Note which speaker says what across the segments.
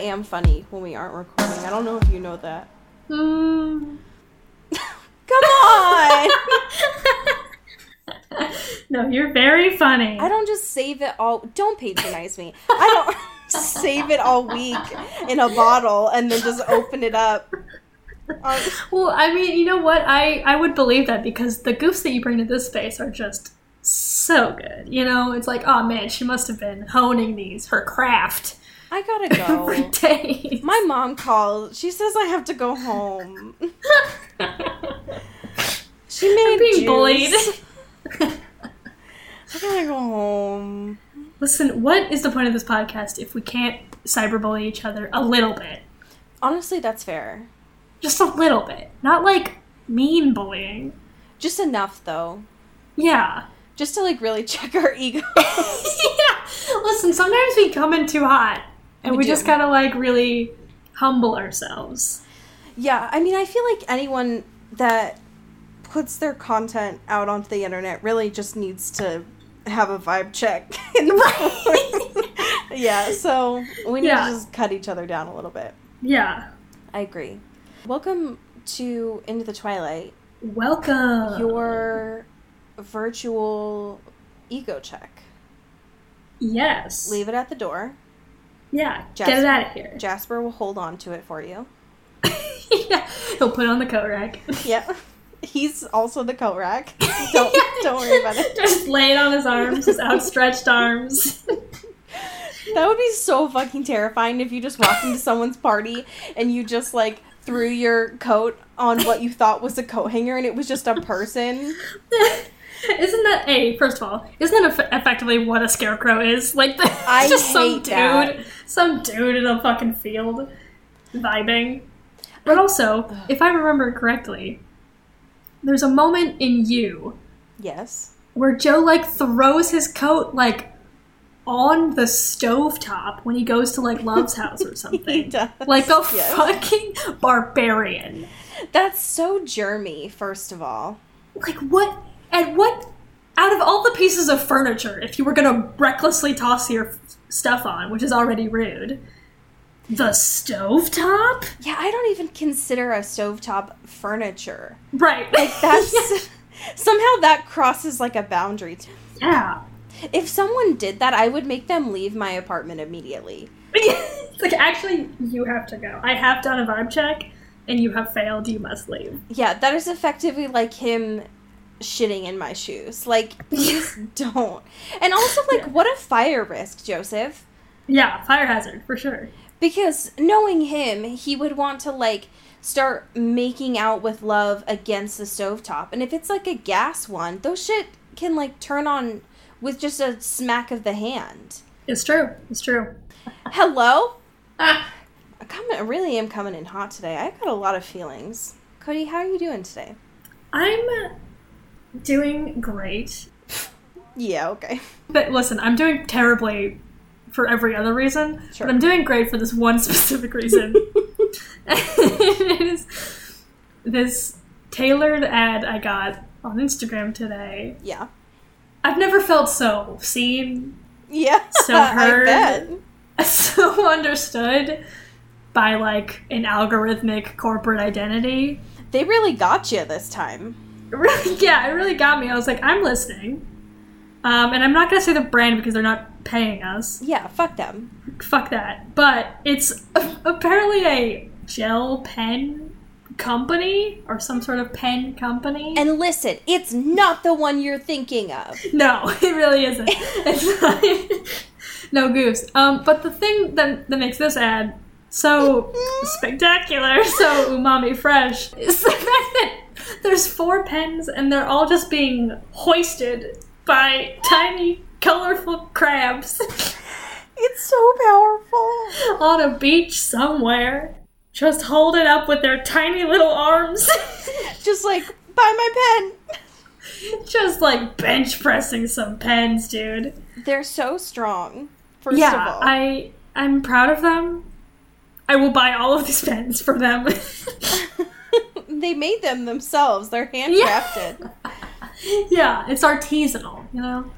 Speaker 1: Am funny when we aren't recording. I don't know if you know that.
Speaker 2: Mm.
Speaker 1: Come on!
Speaker 2: No, you're very funny.
Speaker 1: I don't just save it all. Don't patronize me. I don't save it all week in a bottle and then just open it up. Um,
Speaker 2: Well, I mean, you know what? I I would believe that because the goofs that you bring to this space are just so good. You know, it's like, oh man, she must have been honing these her craft
Speaker 1: I gotta go.
Speaker 2: day.
Speaker 1: My mom called. She says I have to go home. She made
Speaker 2: I'm being
Speaker 1: juice.
Speaker 2: bullied.
Speaker 1: I gotta go home.
Speaker 2: Listen, what is the point of this podcast if we can't cyberbully each other a little bit?
Speaker 1: Honestly, that's fair.
Speaker 2: Just a little bit, not like mean bullying.
Speaker 1: Just enough, though.
Speaker 2: Yeah.
Speaker 1: Just to like really check our ego.
Speaker 2: yeah. Listen, sometimes we come in too hot, and
Speaker 1: We
Speaker 2: we, just gotta like really humble ourselves.
Speaker 1: Yeah, I mean, I feel like anyone that puts their content out onto the internet really just needs to have a vibe check. in the yeah, so we need
Speaker 2: Yeah.
Speaker 1: to just cut each other down a little bit.
Speaker 2: Yeah.
Speaker 1: I agree. Welcome to Into the Twilight,
Speaker 2: Welcome.
Speaker 1: your virtual ego check.
Speaker 2: yes.
Speaker 1: Leave it at the door.
Speaker 2: Yeah.
Speaker 1: Jas-
Speaker 2: Get it out of here.
Speaker 1: Jasper will hold on to it for you.
Speaker 2: yeah. He'll put it on the coat rack.
Speaker 1: Yeah. He's also the coat rack. Don't don't worry about it.
Speaker 2: Just lay it on his arms, his outstretched arms.
Speaker 1: That would be so fucking terrifying if you just walked into someone's party and you just like threw your coat on what you thought was a coat hanger and it was just a person.
Speaker 2: Isn't that a first of all? Isn't that eff- effectively what a scarecrow is? Like, the,
Speaker 1: I
Speaker 2: just some dude,
Speaker 1: that.
Speaker 2: some dude in a fucking field, vibing. But also, if I remember correctly, there's a moment in you
Speaker 1: Yes.
Speaker 2: where Joe like throws his coat like on the stovetop when he goes to like Love's house or something.
Speaker 1: He does.
Speaker 2: Like a
Speaker 1: Yes.
Speaker 2: fucking barbarian.
Speaker 1: That's so germy, first of all.
Speaker 2: Like what? And what? Out of all the pieces of furniture, if you were gonna recklessly toss your f- stuff on, which is already rude, the stovetop?
Speaker 1: Yeah, I don't even consider a stovetop furniture.
Speaker 2: Right.
Speaker 1: Like that's somehow that crosses like a boundary.
Speaker 2: yeah.
Speaker 1: If someone did that, I would make them leave my apartment immediately.
Speaker 2: it's like actually, you have to go. I have done a vibe check, and you have failed. You must leave.
Speaker 1: Yeah, that is effectively like him shitting in my shoes. Like, please don't. And also, like,
Speaker 2: Yeah.
Speaker 1: what a fire risk, Joseph.
Speaker 2: Yeah, fire hazard for sure.
Speaker 1: Because knowing him, he would want to, like, start making out with love against the stovetop. And if it's like a gas one, those shit can, like, turn on with just a smack of the hand.
Speaker 2: It's true. It's true.
Speaker 1: Hello?
Speaker 2: Ah.
Speaker 1: I, come, I really am coming in hot today. I've got a lot of feelings. Cody, how are you doing today?
Speaker 2: I'm doing great.
Speaker 1: Yeah, okay.
Speaker 2: But listen, I'm doing terribly for every other reason.
Speaker 1: Sure.
Speaker 2: But I'm doing great for this one specific reason. it is this tailored ad I got on Instagram today.
Speaker 1: yeah.
Speaker 2: I've never felt so seen,
Speaker 1: Yeah.
Speaker 2: So heard. so understood by like an algorithmic corporate identity.
Speaker 1: They really got you this time.
Speaker 2: Really, yeah, it really got me. I was like, I'm listening. Um, and I'm not gonna say the brand because they're not paying us.
Speaker 1: Yeah, fuck them.
Speaker 2: Fuck that. But it's apparently a gel pen company or some sort of pen company.
Speaker 1: And listen, it's not the one you're thinking of.
Speaker 2: no, it really isn't. It's not. no goose. Um, but the thing that that makes this ad so spectacular, so umami fresh, is the fact that there's four pens and they're all just being hoisted by tiny colorful crabs
Speaker 1: It's so powerful.
Speaker 2: on a beach somewhere, just holding it up with their tiny little arms,
Speaker 1: Just like buy my pen.
Speaker 2: just like bench pressing some pens, dude.
Speaker 1: They're so strong. First
Speaker 2: yeah,
Speaker 1: of all,
Speaker 2: I I'm proud of them. I will buy all of these pens for them.
Speaker 1: They made them themselves. They're
Speaker 2: Yeah.
Speaker 1: handcrafted.
Speaker 2: yeah, it's artisanal, you know.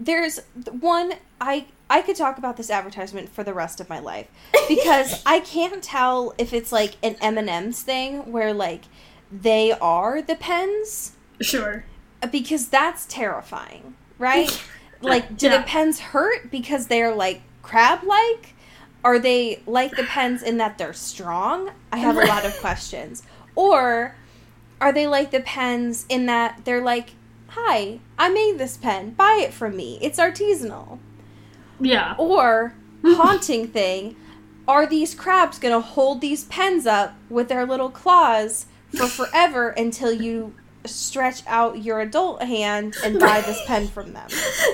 Speaker 1: There's one I I could talk about this advertisement for the rest of my life because I can't tell if it's like an M&M's thing where like they are the pens
Speaker 2: Sure.
Speaker 1: because that's terrifying, right? like do
Speaker 2: Yeah.
Speaker 1: the pens hurt because they're like crab like? Are they like the pens in that they're strong? I have a lot of questions. Or are they like the pens in that they're like, "Hi, I made this pen. Buy it from me. It's artisanal."
Speaker 2: Yeah.
Speaker 1: Or haunting thing, are these crabs going to hold these pens up with their little claws for forever until you stretch out your adult hand and buy this pen from them?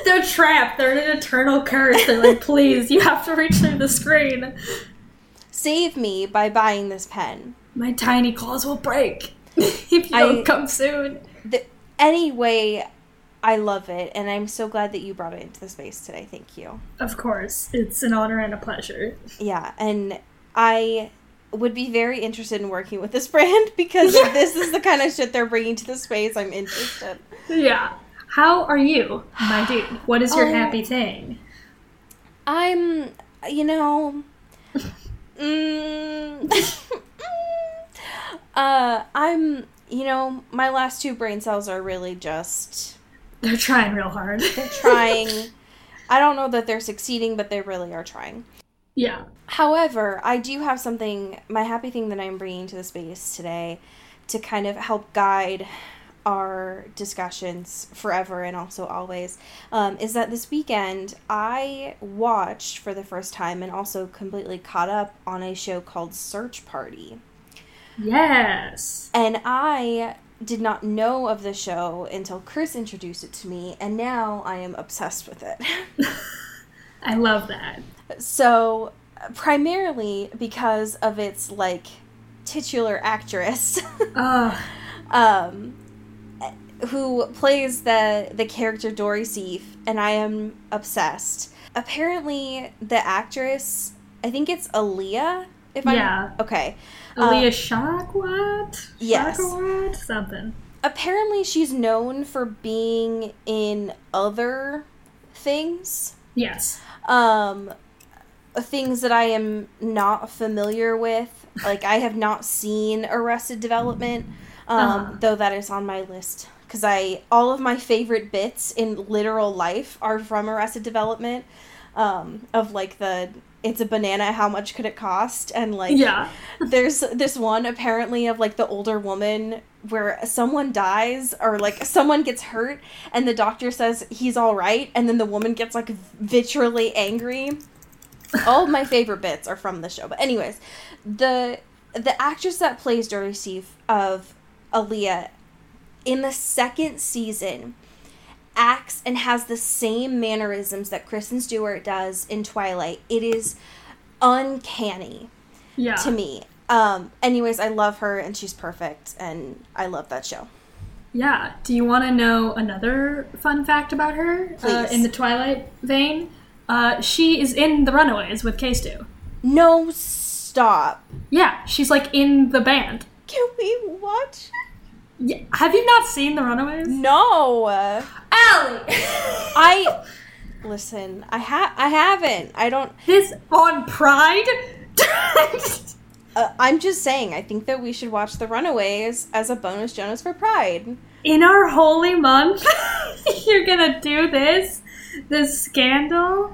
Speaker 2: They're trapped. They're in an eternal curse. They're like, please, you have to reach through the screen.
Speaker 1: Save me by buying this pen.
Speaker 2: My tiny claws will break if you don't come soon.
Speaker 1: The, anyway, I love it, and I'm so glad that you brought it into the space today. Thank you.
Speaker 2: Of course, it's an honor and a pleasure.
Speaker 1: Yeah, and I would be very interested in working with this brand because if this is the kind of shit they're bringing to the space, I'm interested.
Speaker 2: Yeah. How are you, my dude? What is your
Speaker 1: Oh.
Speaker 2: happy thing?
Speaker 1: I'm, you know, mm, uh, I'm, you know, my last two brain cells are really just
Speaker 2: They're trying real hard.
Speaker 1: they're trying. I don't know that they're succeeding, but they really are trying.
Speaker 2: yeah.
Speaker 1: However, I do have something, my happy thing that I'm bringing to the space today to kind of help guide our discussions forever and also always um, is that this weekend I watched for the first time and also completely caught up on a show called Search Party.
Speaker 2: Yes.
Speaker 1: And I did not know of the show until Chris introduced it to me, and now I am obsessed with it.
Speaker 2: I love that.
Speaker 1: So, primarily because of its like titular actress, um, who plays the the character Dory Sief, and I am obsessed. Apparently, the actress, I think it's Alia. If I'm
Speaker 2: Yeah.
Speaker 1: okay, Uh,
Speaker 2: Alia Shawkat?
Speaker 1: yes.
Speaker 2: Shawkat? Something.
Speaker 1: apparently she's known for being in other things.
Speaker 2: Yes.
Speaker 1: um things that I am not familiar with. Like I have not seen Arrested Development, um,
Speaker 2: Uh-huh.
Speaker 1: though that is on my list because I all of my favorite bits in literal life are from Arrested Development. Um, of like the it's a banana, how much could it cost? And like
Speaker 2: Yeah.
Speaker 1: there's this one apparently of like the older woman where someone dies or like someone gets hurt and the doctor says he's all right and then the woman gets like vitriolly angry all of my favorite bits are from the show but anyways the the actress that plays Dory Sief of Alia in the second season acts and has the same mannerisms that Kristen Stewart does in Twilight it is uncanny
Speaker 2: Yeah.
Speaker 1: to me. Um, anyways, I love her and she's perfect and I love that show.
Speaker 2: Yeah. Do you want to know another fun fact about her? Uh, in the Twilight vein, uh, she is in the Runaways with K-Stew.
Speaker 1: No, stop.
Speaker 2: Yeah, she's like in the band.
Speaker 1: Can we watch?
Speaker 2: Yeah. Have you not seen the Runaways?
Speaker 1: No.
Speaker 2: Allie!
Speaker 1: I listen. I ha I haven't. I don't.
Speaker 2: this on Pride?
Speaker 1: Uh, I'm just saying. I think that we should watch The Runaways as a bonus Jonas for Pride.
Speaker 2: in our holy month, you're gonna do this? This scandal?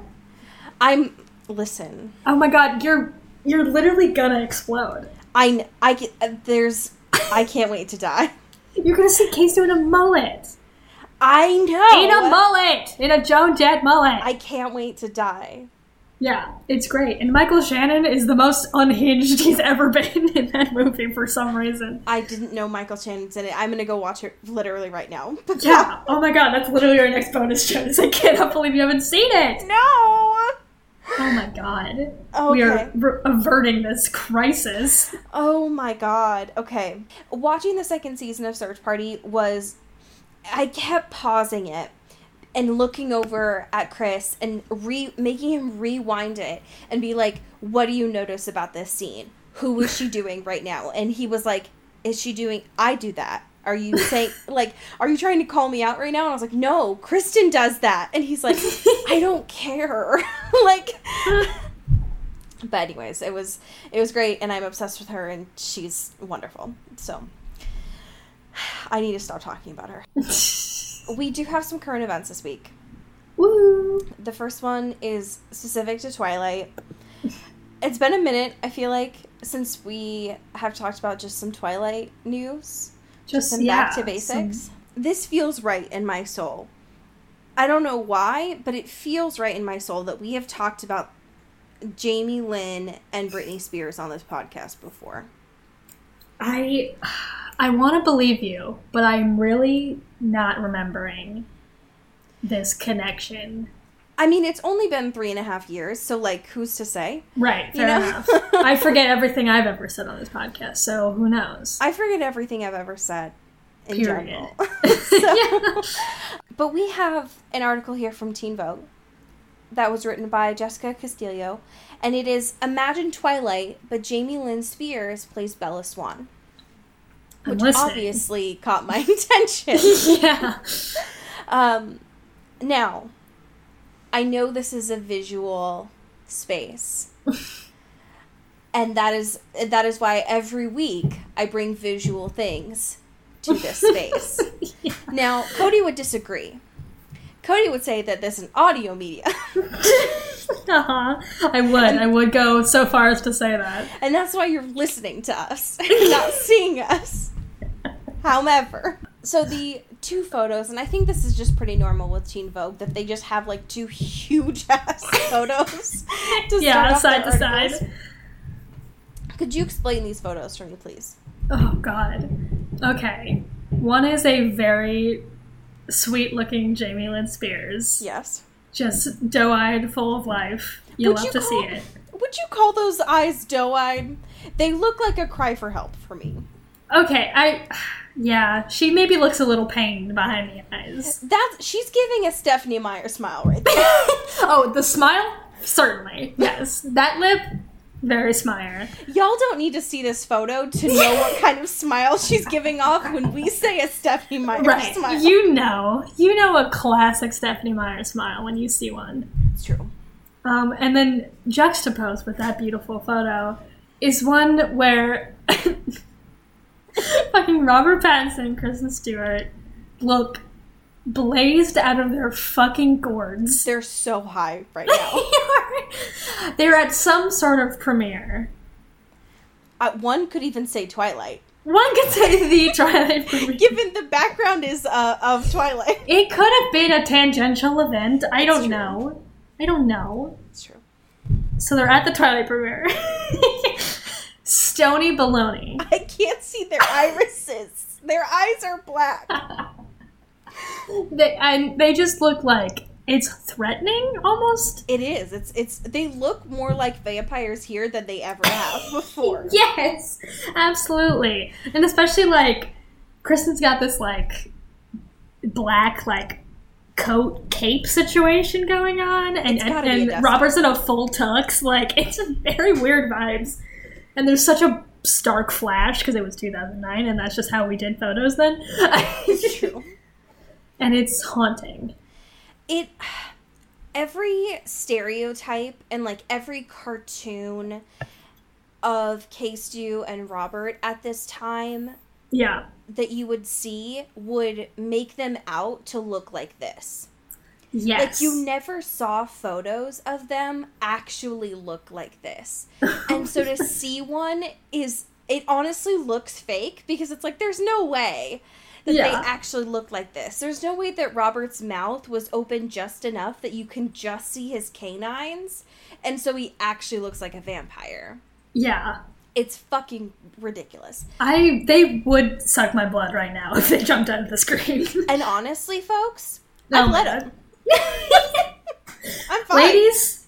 Speaker 1: I'm listen.
Speaker 2: Oh my god, you're you're literally gonna explode.
Speaker 1: I I uh, there's. I can't wait to die.
Speaker 2: You're gonna see Case doing a mullet.
Speaker 1: I know.
Speaker 2: In a mullet! In a Joan Jett mullet.
Speaker 1: I can't wait to die.
Speaker 2: Yeah, it's great. And Michael Shannon is the most unhinged he's ever been in that movie for some reason.
Speaker 1: I didn't know Michael Shannon's in it. I'm gonna go watch it literally right now.
Speaker 2: Yeah. Oh my god, that's literally our next bonus, Jonas. I cannot believe you haven't seen it.
Speaker 1: no.
Speaker 2: Oh my god.
Speaker 1: Okay.
Speaker 2: We are r- averting this crisis.
Speaker 1: Oh my god. Okay. Watching the second season of Search Party was I kept pausing it and looking over at Chris and re making him rewind it and be like, "What do you notice about this scene? Who is she doing right now?" And he was like, "Is she doing I do that?" Are you saying like are you trying to call me out right now? And I was like, "No, Kristen does that." And he's like, "I don't care." like but anyways, it was it was great, and I'm obsessed with her, and she's wonderful. So I need to stop talking about her. We do have some current events this week.
Speaker 2: Woo!
Speaker 1: The first one is specific to Twilight. It's been a minute, I feel like, since we have talked about just some Twilight news.
Speaker 2: Just
Speaker 1: Some
Speaker 2: yeah,
Speaker 1: back to basics.
Speaker 2: some-
Speaker 1: This feels right in my soul. I don't know why, but it feels right in my soul that we have talked about Jamie Lynn and Britney Spears on this podcast before.
Speaker 2: I I want to believe you, but I'm really not remembering this connection.
Speaker 1: I mean, it's only been three and a half years, so like, who's to say?
Speaker 2: Right,
Speaker 1: You know?
Speaker 2: enough. I forget everything I've ever said on this podcast, so who knows?
Speaker 1: I forget everything I've ever said in
Speaker 2: Period.
Speaker 1: general.
Speaker 2: Yeah.
Speaker 1: But we have an article here from Teen Vogue that was written by Jessica Castillo, and it is Imagine Twilight, but Jamie Lynn Spears plays Bella Swan, which obviously caught my attention.
Speaker 2: yeah.
Speaker 1: Um, now, I know this is a visual space. and that is that is why every week I bring visual things to this space.
Speaker 2: Yeah.
Speaker 1: now, Cody would disagree. Cody would say that this is an audio media.
Speaker 2: Uh-huh. I would. I would go so far as to say that.
Speaker 1: and that's why you're listening to us, and not seeing us. However, so the two photos, and I think this is just pretty normal with Teen Vogue that they just have like two huge ass photos. to
Speaker 2: yeah, side to
Speaker 1: articles.
Speaker 2: side.
Speaker 1: Could you explain these photos for me, please?
Speaker 2: Oh god. Okay. One is a very sweet looking Jamie Lynn Spears.
Speaker 1: Yes.
Speaker 2: Just doe eyed, full of life. You'll
Speaker 1: Would
Speaker 2: love
Speaker 1: you
Speaker 2: to
Speaker 1: call-
Speaker 2: see it.
Speaker 1: Would you call those eyes doe-eyed? They look like a cry for help for me.
Speaker 2: Okay, I yeah, she maybe looks a little pained behind the eyes.
Speaker 1: That's she's giving a Stephenie Meyer smile right there.
Speaker 2: oh, the smile? Certainly. Yes. That lip, very smile.
Speaker 1: Y'all don't need to see this photo to know what kind of smile she's giving off when we say a Stephenie Meyer
Speaker 2: Right.
Speaker 1: smile.
Speaker 2: You know. You know a classic Stephenie Meyer smile when you see one.
Speaker 1: it's true.
Speaker 2: Um, and then juxtaposed with that beautiful photo is one where fucking Robert Pattinson and Kristen Stewart look blazed out of their fucking gourds.
Speaker 1: They're so high right now.
Speaker 2: They're at some sort of premiere.
Speaker 1: uh, one could even say Twilight,
Speaker 2: One could say the Twilight premiere.
Speaker 1: given the background is uh, of Twilight.
Speaker 2: It could have been a tangential event. I don't know. I don't know.
Speaker 1: It's true.
Speaker 2: So they're at the Twilight premiere. Stony baloney.
Speaker 1: I can't see their irises. Their eyes are black.
Speaker 2: They and they just look like it's threatening almost.
Speaker 1: It is. It's it's. They look more like vampires here than they ever have before.
Speaker 2: Yes, absolutely, and especially like Kristen's got this like black like coat cape situation going on, and and, and Robert's in a full tux. Like it's a very weird vibes, and there's such a stark flash because it was 2009, and that's just how we did photos then.
Speaker 1: True.
Speaker 2: and it's haunting.
Speaker 1: it every stereotype and like every cartoon of K-Stew and Robert at this time
Speaker 2: Yeah,
Speaker 1: that you would see would make them out to look like this.
Speaker 2: Yes,
Speaker 1: Like you never saw photos of them actually look like this. And so to see one is it honestly looks fake because it's like there's no way that
Speaker 2: Yeah.
Speaker 1: they actually look like this. There's no way that Robert's mouth was open just enough that you can just see his canines, and so he actually looks like a vampire.
Speaker 2: Yeah.
Speaker 1: It's fucking ridiculous.
Speaker 2: I they would suck my blood right now if they jumped out of the screen.
Speaker 1: And honestly, folks,
Speaker 2: Oh
Speaker 1: I'd let
Speaker 2: God.
Speaker 1: I'm fine.
Speaker 2: Ladies,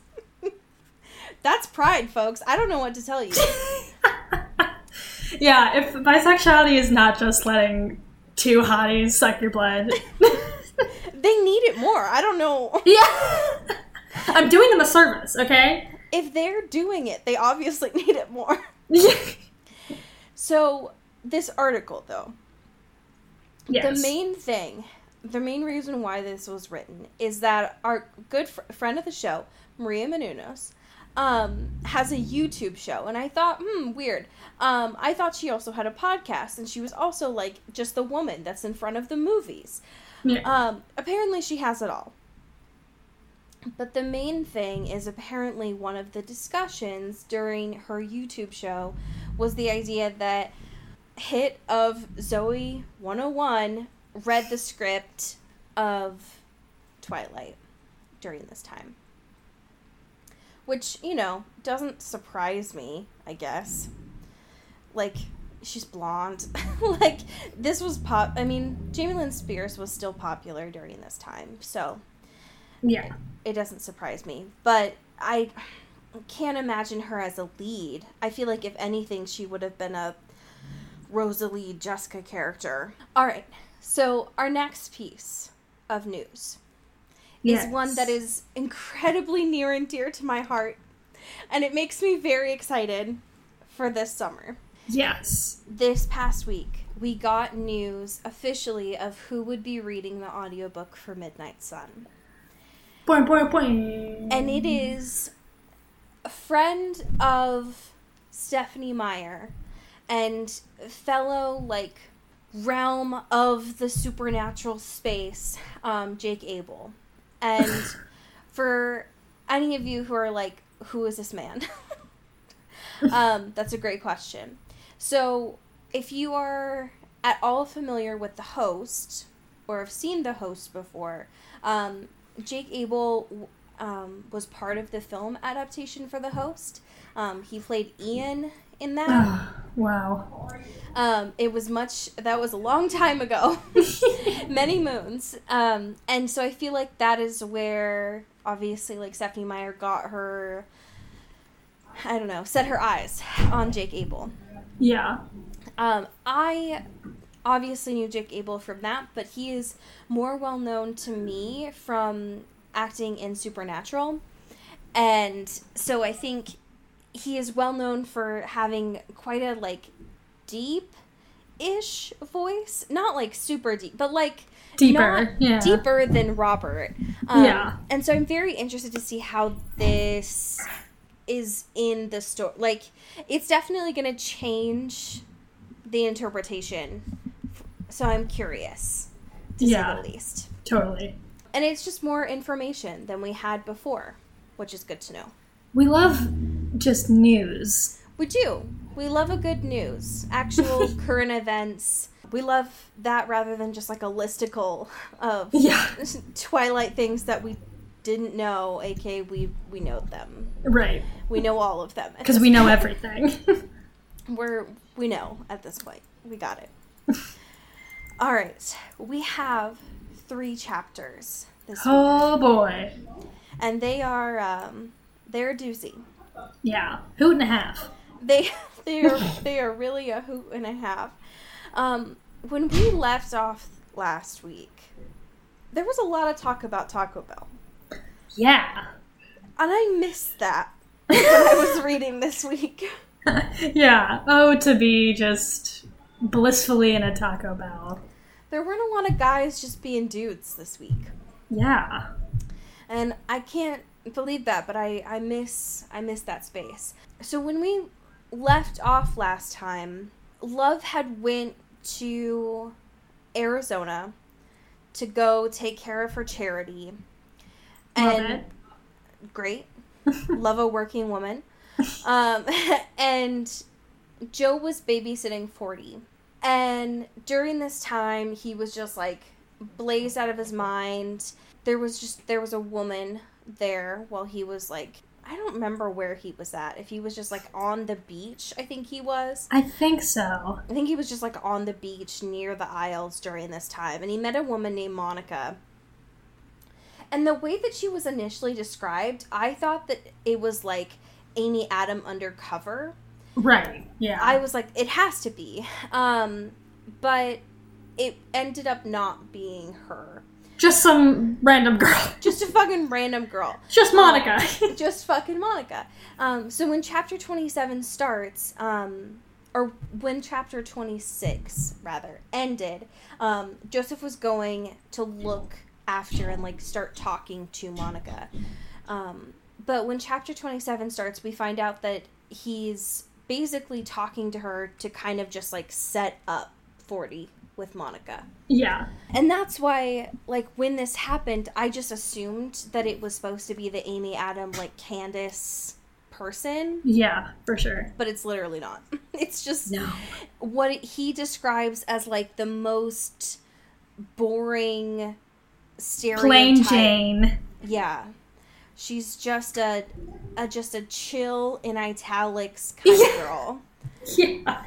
Speaker 1: That's pride, folks. I don't know what to tell you.
Speaker 2: yeah, if bisexuality is not just letting two hotties suck your blood.
Speaker 1: they need it more. I don't know.
Speaker 2: yeah. I'm doing them a service, okay?
Speaker 1: If they're doing it, they obviously need it more.
Speaker 2: yes.
Speaker 1: So, this article, though, the main thing, the main reason why this was written is that our good fr- friend of the show, Maria Menounos, um, has a YouTube show, and I thought, hmm, weird. Um, I thought she also had a podcast, and she was also like just the woman that's in front of the movies.
Speaker 2: Yeah.
Speaker 1: Um, apparently, she has it all. But the main thing is apparently one of the discussions during her YouTube show was the idea that Hit of Zoe 101 read the script of Twilight during this time. Which, you know, doesn't surprise me, I guess. Like, she's blonde. like, this was pop. I mean, Jamie Lynn Spears was still popular during this time, so
Speaker 2: yeah.
Speaker 1: it doesn't surprise me. But I can't imagine her as a lead. I feel like if anything, she would have been a Rosalie Jessica character. All right, so our next piece of news is one that is incredibly near and dear to my heart, and it makes me very excited for this summer.
Speaker 2: Yes.
Speaker 1: This past week, we got news officially of who would be reading the audiobook for Midnight Sun.
Speaker 2: Boing, boing, boing.
Speaker 1: and it is a friend of Stephenie Meyer and fellow like realm of the supernatural space, um, Jake Abel. And for any of you who are like, who is this man? um, that's a great question. So if you are at all familiar with the host or have seen the host before, um, Jake Abel um, was part of the film adaptation for the host. Um, he played Ian in that.
Speaker 2: Ah, wow.
Speaker 1: Um, it was much, that was a long time ago, many moons. Um, and so I feel like that is where, obviously, like Stephenie Meyer got her, I don't know, set her eyes on Jake Abel.
Speaker 2: Yeah.
Speaker 1: Um, I obviously knew Jake Abel from that, but he is more well known to me from acting in Supernatural. And so I think he is well known for having quite a like deep ish voice. Not like super deep, but like
Speaker 2: Deeper.
Speaker 1: not
Speaker 2: yeah.
Speaker 1: deeper than Robert. Um,
Speaker 2: Yeah.
Speaker 1: And so I'm very interested to see how this is in the story. Like, it's definitely going to change the interpretation. So I'm curious, to
Speaker 2: Yeah.
Speaker 1: say the least.
Speaker 2: Totally.
Speaker 1: And it's just more information than we had before, which is good to know.
Speaker 2: We love just news.
Speaker 1: We do. We love a good news, actual current events. We love that rather than just like a listicle of
Speaker 2: Yeah.
Speaker 1: Twilight things that we didn't know, aka we we know them.
Speaker 2: Right.
Speaker 1: We know all of them
Speaker 2: Because we know everything.
Speaker 1: We're we know at this point. We got it. all right, we have three chapters this week,
Speaker 2: oh boy.
Speaker 1: and they are um, they're a doozy.
Speaker 2: Yeah. Hoot and a half.
Speaker 1: They they are they are really a hoot and a half. Um, when we left off last week, there was a lot of talk about Taco Bell,
Speaker 2: Yeah.
Speaker 1: and I missed that when I was reading this week.
Speaker 2: yeah. Oh, to be just blissfully in a Taco Bell.
Speaker 1: There weren't a lot of guys just being dudes this week,
Speaker 2: Yeah.
Speaker 1: and I can't believe that. But I I miss I miss that space. So when we left off last time, Love had went to Arizona to go take care of her charity.
Speaker 2: Love
Speaker 1: and
Speaker 2: it.
Speaker 1: great. Love a working woman. Um, and Joe was babysitting 40. And during this time, he was just like blazed out of his mind. There was just there was a woman there while he was like I don't remember where he was at. If he was just like on the beach, I think he was.
Speaker 2: I think so.
Speaker 1: I think he was just like on the beach near the Isles during this time, and he met a woman named Monica. And the way that she was initially described, I thought that it was like Amy Adam undercover.
Speaker 2: Right. Yeah.
Speaker 1: I was like, it has to be. Um, but it ended up not being her.
Speaker 2: Just some random girl.
Speaker 1: Just a fucking random girl.
Speaker 2: Just Monica.
Speaker 1: just fucking Monica. Um, so when chapter 27 starts, um, or when chapter 26, rather, ended, um, Joseph was going to look after and, like, start talking to Monica. Um, but when chapter 27 starts, we find out that he's basically talking to her to kind of just, like, set up 40 with Monica.
Speaker 2: yeah.
Speaker 1: And that's why, like, when this happened, I just assumed that it was supposed to be the Amy Adam, like, Candace person,
Speaker 2: Yeah, for sure.
Speaker 1: but it's literally not. It's just
Speaker 2: No.
Speaker 1: what he describes as, like, the most boring stereotype.
Speaker 2: Plain Jane.
Speaker 1: Yeah. She's just a, a just a chill in italics kind
Speaker 2: Yeah.
Speaker 1: of girl.
Speaker 2: Yeah.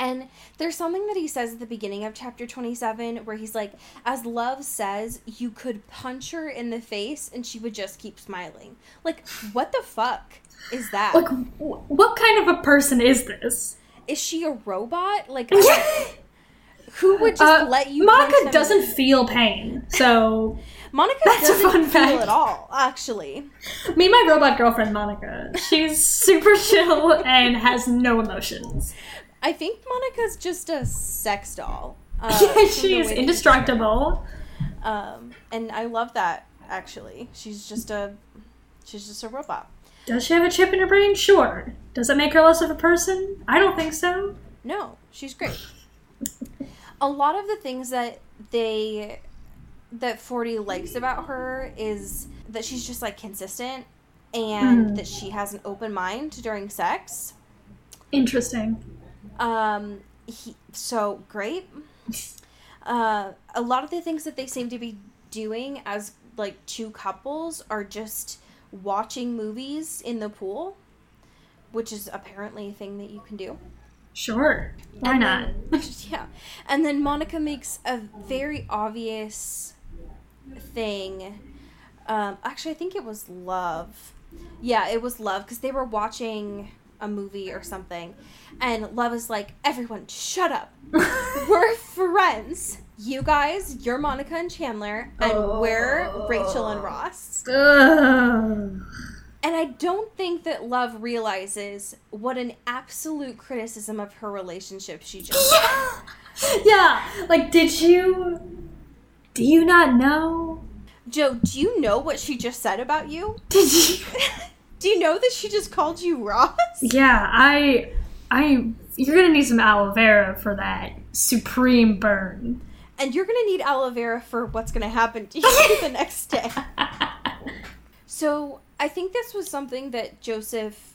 Speaker 1: And there's something that he says at the beginning of chapter 27 where he's like, as Love says, you could punch her in the face and she would just keep smiling. Like, what the fuck is that?
Speaker 2: Like, wh- what kind of a person is this?
Speaker 1: is she a robot? Like, who would just
Speaker 2: Uh,
Speaker 1: let you
Speaker 2: Monica doesn't feel pain, so
Speaker 1: Monica
Speaker 2: That's a
Speaker 1: doesn't
Speaker 2: fun
Speaker 1: feel
Speaker 2: fact.
Speaker 1: at all, actually.
Speaker 2: me and my robot girlfriend Monica, she's super chill and has no emotions.
Speaker 1: I think Monica's just a sex doll. Uh,
Speaker 2: yeah, she is indestructible.
Speaker 1: Um, and I love that, actually. She's just a, she's just a robot.
Speaker 2: Does she have a chip in her brain? Sure. Does it make her less of a person? I don't think so.
Speaker 1: No, she's great. a lot of the things that they that 40 likes about her is that she's just like consistent and
Speaker 2: Hmm.
Speaker 1: that she has an open mind during sex.
Speaker 2: Interesting.
Speaker 1: Um he, so great. Uh a lot of the things that they seem to be doing as like two couples are just watching movies in the pool, which is apparently a thing that you can do.
Speaker 2: Sure. Why
Speaker 1: And
Speaker 2: not?
Speaker 1: then- yeah. And then Monica makes a very obvious thing. Um, actually, I think it was Love. Yeah, it was Love because they were watching a movie or something. And Love is like, everyone, shut up. we're friends. You guys, you're Monica and Chandler, and we're Rachel and Ross.
Speaker 2: Ugh.
Speaker 1: And I don't think that Love realizes what an absolute criticism of her relationship she just
Speaker 2: Yeah! yeah. Like, did you? Do you not know?
Speaker 1: Joe, do you know what she just said about you?
Speaker 2: Did you?
Speaker 1: Do you know that she just called you Ross?
Speaker 2: yeah. I. I. You're gonna need some aloe vera for that supreme burn.
Speaker 1: And you're gonna need aloe vera for what's gonna happen to you the next day. So I think this was something that Joseph.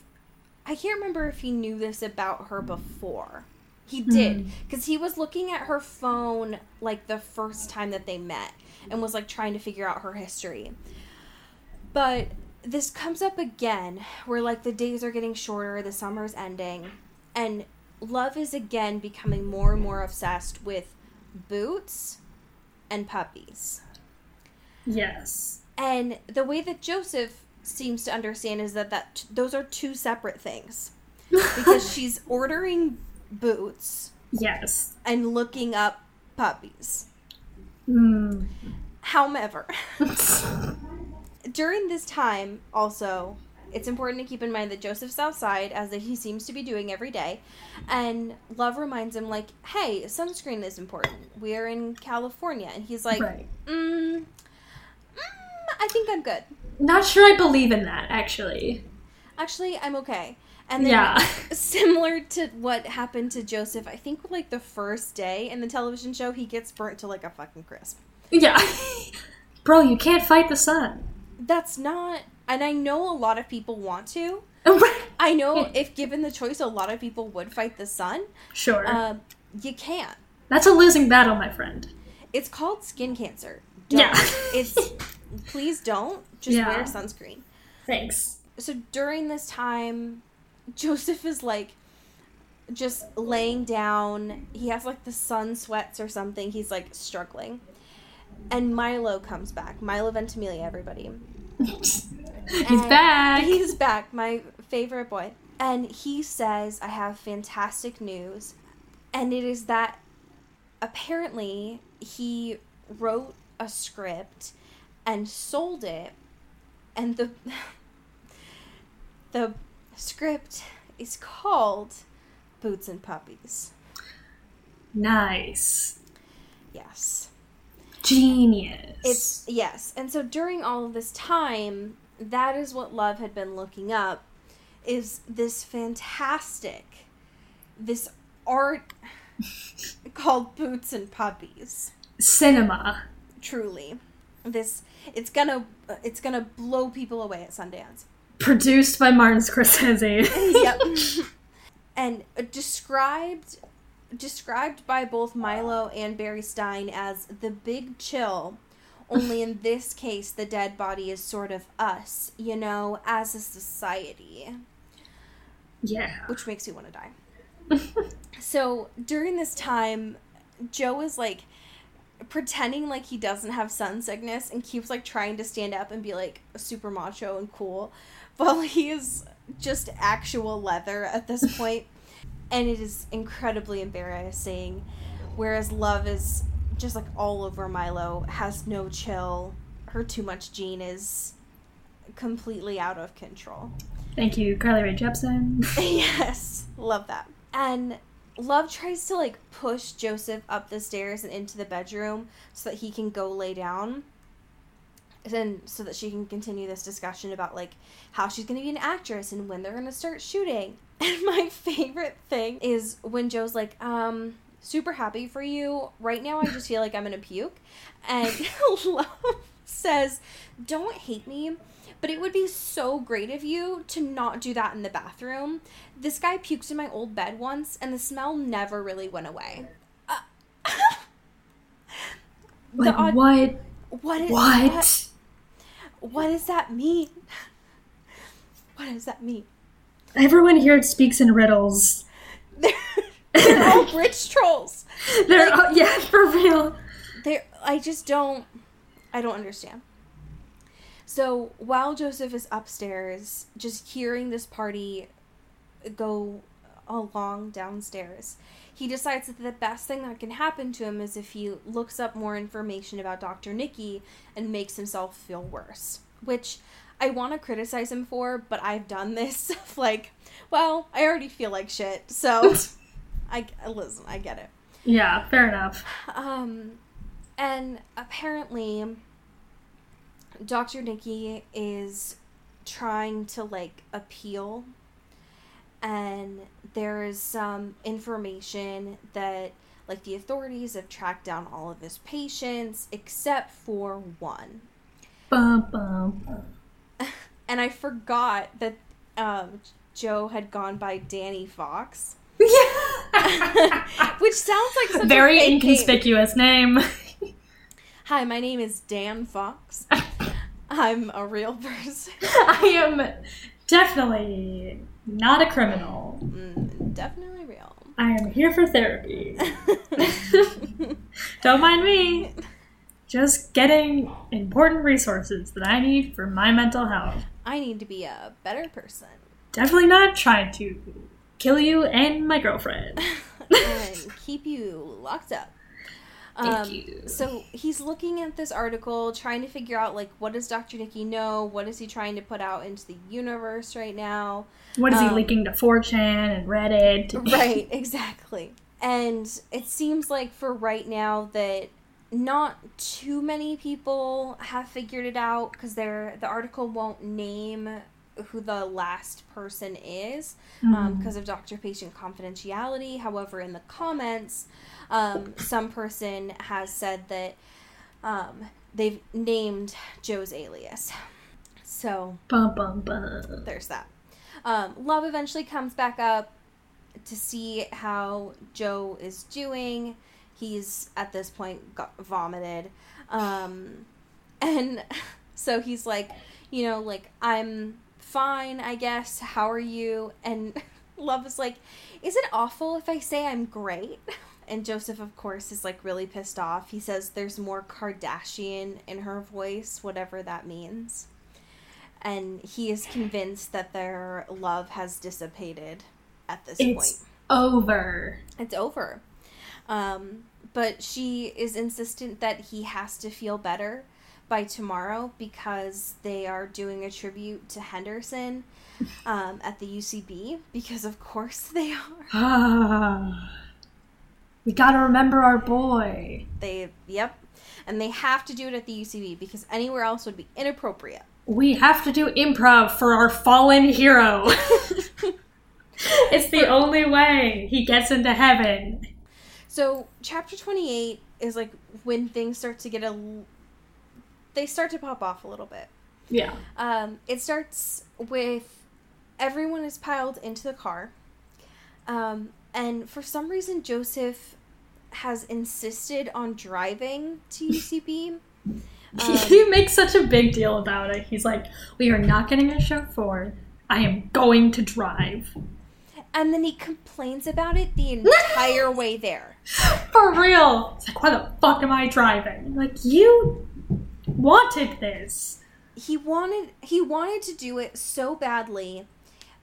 Speaker 1: I can't remember if he knew this about her before. He hmm. did, because he was looking at her phone like the first time that they met and was like trying to figure out her history. But this comes up again where like the days are getting shorter, the summer's ending, and love is again becoming more and more obsessed with boots and puppies.
Speaker 2: yes.
Speaker 1: And the way that Joseph seems to understand is that, that those are two separate things. Because she's ordering boots
Speaker 2: yes.
Speaker 1: and looking up puppies.
Speaker 2: Mm.
Speaker 1: However, during this time, also, it's important to keep in mind that Joseph's outside, as he seems to be doing every day, and Love reminds him, like, hey, sunscreen is important. We're in California. And he's like,
Speaker 2: right.
Speaker 1: mm, mm, I think I'm good.
Speaker 2: Not sure I believe in that, actually.
Speaker 1: Actually, I'm okay. And then,
Speaker 2: Yeah.
Speaker 1: similar to what happened to Joseph, I think like the first day in the television show, he gets burnt to like a fucking crisp.
Speaker 2: Yeah. Bro, you can't fight the sun.
Speaker 1: That's not, and I know a lot of people want to. I know if given the choice, a lot of people would fight the sun.
Speaker 2: sure.
Speaker 1: Uh, you can't.
Speaker 2: That's a losing battle, my friend.
Speaker 1: It's called skin cancer. Don't.
Speaker 2: Yeah.
Speaker 1: it's please don't. Just
Speaker 2: Yeah.
Speaker 1: wear sunscreen.
Speaker 2: Thanks.
Speaker 1: So during this time, Joseph is like just laying down. He has like the sun sweats or something. He's like struggling. And Milo comes back. Milo Ventimiglia, everybody.
Speaker 2: He's
Speaker 1: And
Speaker 2: back.
Speaker 1: He's back, my favorite boy. And he says, I have fantastic news. And it is that apparently he wrote a script and sold it. And the the script is called Boots and Puppies.
Speaker 2: Nice.
Speaker 1: Yes.
Speaker 2: Genius.
Speaker 1: It's yes. And so during all of this time, that is what Love had been looking up is this fantastic this art called Boots and Puppies.
Speaker 2: cinema.
Speaker 1: Truly. This it's going to it's going to blow people away at Sundance.
Speaker 2: Produced by Martin Scorsese.
Speaker 1: yep. and uh, described described by both Milo and Barry Stein as the big chill. Only in this case, the dead body is sort of us, you know, as a society,
Speaker 2: yeah.
Speaker 1: which makes you want to die. so during this time, Joe is like pretending like he doesn't have sun sickness and keeps like trying to stand up and be like a super macho and cool while he is just actual leather at this point and it is incredibly embarrassing whereas love is just like all over milo has no chill her too much gene is completely out of control
Speaker 2: Thank you, Carly Rae Jepsen.
Speaker 1: yes, love that. And Love tries to like push Joseph up the stairs and into the bedroom so that he can go lay down. And so that she can continue this discussion about like how she's going to be an actress and when they're going to start shooting. And my favorite thing is when Joe's like, um, super happy for you. Right now, I just feel like I'm to puke. And Love says, don't hate me, but it would be so great of you to not do that in the bathroom. This guy puked in my old bed once, and the smell never really went away. Uh, odd-
Speaker 2: what?
Speaker 1: what is
Speaker 2: What?
Speaker 1: What, what does that mean? What does that mean?
Speaker 2: Everyone here speaks in riddles.
Speaker 1: They're, they're all rich trolls.
Speaker 2: They're, oh, yeah, for real.
Speaker 1: They I just don't I don't understand. So while Joseph is upstairs, just hearing this party go along downstairs, he decides that the best thing that can happen to him is if he looks up more information about Dr. Nikki and makes himself feel worse. Which I want to criticize him for, but I've done this. like, well, I already feel like shit, so I listen. I get it.
Speaker 2: Yeah, fair enough.
Speaker 1: Um, and apparently, Dr. Nikki is trying to like appeal, and there is some information that like the authorities have tracked down all of his patients except for one.
Speaker 2: Bum, bum, bum.
Speaker 1: And I forgot that um, Joe had gone by Danny Fox,
Speaker 2: Yeah.
Speaker 1: which sounds like such a
Speaker 2: Very
Speaker 1: fake name.
Speaker 2: inconspicuous name.
Speaker 1: Hi, my name is Dan Fox. I'm a real person.
Speaker 2: I am definitely not a criminal.
Speaker 1: Mm, definitely real.
Speaker 2: I am here for therapy. Don't mind me. Just getting important resources that I need for my mental health.
Speaker 1: I need to be a better person
Speaker 2: Definitely not trying to kill you and my girlfriend.
Speaker 1: and keep you locked up.
Speaker 2: Thank
Speaker 1: Um,
Speaker 2: you.
Speaker 1: So he's looking at this article, trying to figure out like what does Dr. Nikki know? What is he trying to put out into the universe right now?
Speaker 2: What is he
Speaker 1: Um,
Speaker 2: leaking to 4chan and Reddit?
Speaker 1: right, exactly. And it seems like for right now that not too many people have figured it out because they're the article won't name who the last person is because of doctor patient confidentiality. However, in the comments, um, some person has said that um, they've named Joe's alias. So
Speaker 2: Bum, bum, bum.
Speaker 1: there's that. Um, Love eventually comes back up, to see how Joe is doing. He's at this point got vomited. Um, and so he's like, you know, like, I'm fine, I guess. How are you? And Love is like, is it awful if I say I'm great? And Joseph, of course, is like really pissed off. He says there's more Kardashian in her voice, whatever that means. And he is convinced that their love has dissipated at this
Speaker 2: It's
Speaker 1: point.
Speaker 2: over.
Speaker 1: It's over. Um, but she is insistent that he has to feel better by tomorrow because they are doing a tribute to Henderson um, at the UCB because of course they are.
Speaker 2: We gotta remember our boy.
Speaker 1: They yep, and they have to do it at the UCB because anywhere else would be inappropriate.
Speaker 2: We have to do improv for our fallen hero. it's the only way he gets into heaven.
Speaker 1: So chapter twenty eight is like when things start to get a they start to pop off a little bit.
Speaker 2: Yeah.
Speaker 1: Um, it starts with everyone is piled into the car. Um, and for some reason, Joseph has insisted on driving to UCB. Um,
Speaker 2: he makes such a big deal about it. He's like, "We are not getting a chauffeur. I am going to drive."
Speaker 1: And then he complains about it the entire way there.
Speaker 2: For real. It's like, why the fuck am I driving? Like, you wanted this.
Speaker 1: He wanted he wanted to do it so badly,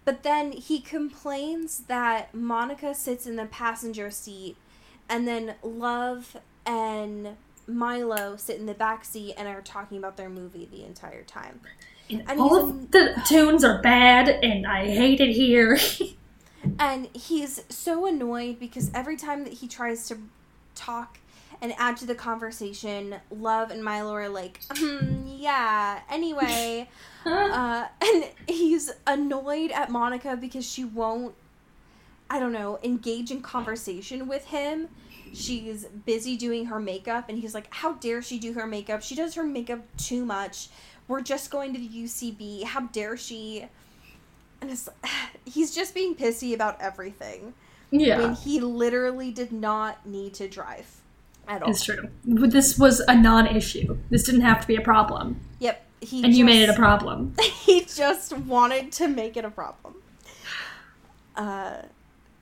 Speaker 1: but then he complains that Monica sits in the passenger seat, and then Love and Milo sit in the back seat and are talking about their movie the entire time.
Speaker 2: And,
Speaker 1: And
Speaker 2: all of the tunes are bad, and I hate it here.
Speaker 1: And he's so annoyed because every time that he tries to talk and add to the conversation, Love and Milo are like, hmm, yeah, anyway. uh, and he's annoyed at Monica because she won't, I don't know, engage in conversation with him. She's busy doing her makeup, and he's like, How dare she do her makeup? She does her makeup too much. We're just going to the UCB. How dare she? And it's, he's just being pissy about everything
Speaker 2: Yeah.
Speaker 1: when he literally did not need to drive at all.
Speaker 2: it's true. This was a non-issue. This didn't have to be a problem,
Speaker 1: Yep. He
Speaker 2: and you made it a problem.
Speaker 1: he just wanted to make it a problem. Uh,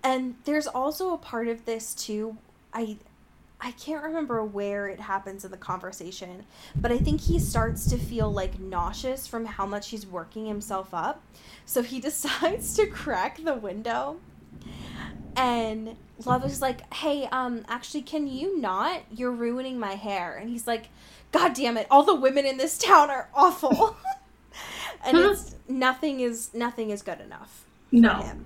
Speaker 1: and there's also a part of this too. I I can't remember where it happens in the conversation, but I think he starts to feel like nauseous from how much he's working himself up. So he decides to crack the window. And Love is like, "Hey, um actually can you not? You're ruining my hair." And he's like, "God damn it. All the women in this town are awful." and it's nothing is nothing is good enough
Speaker 2: No.
Speaker 1: him.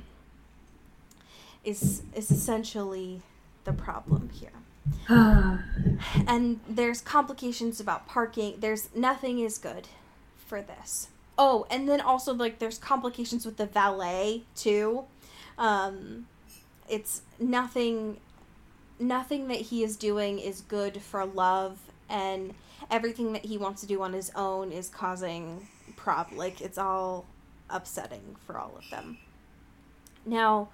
Speaker 1: Is is essentially the problem here and there's complications about parking. There's nothing is good for this. Oh and then also like there's complications with the valet too. Um it's nothing nothing that he is doing is good for love and everything that he wants to do on his own is causing prob like it's all upsetting for all of them. Now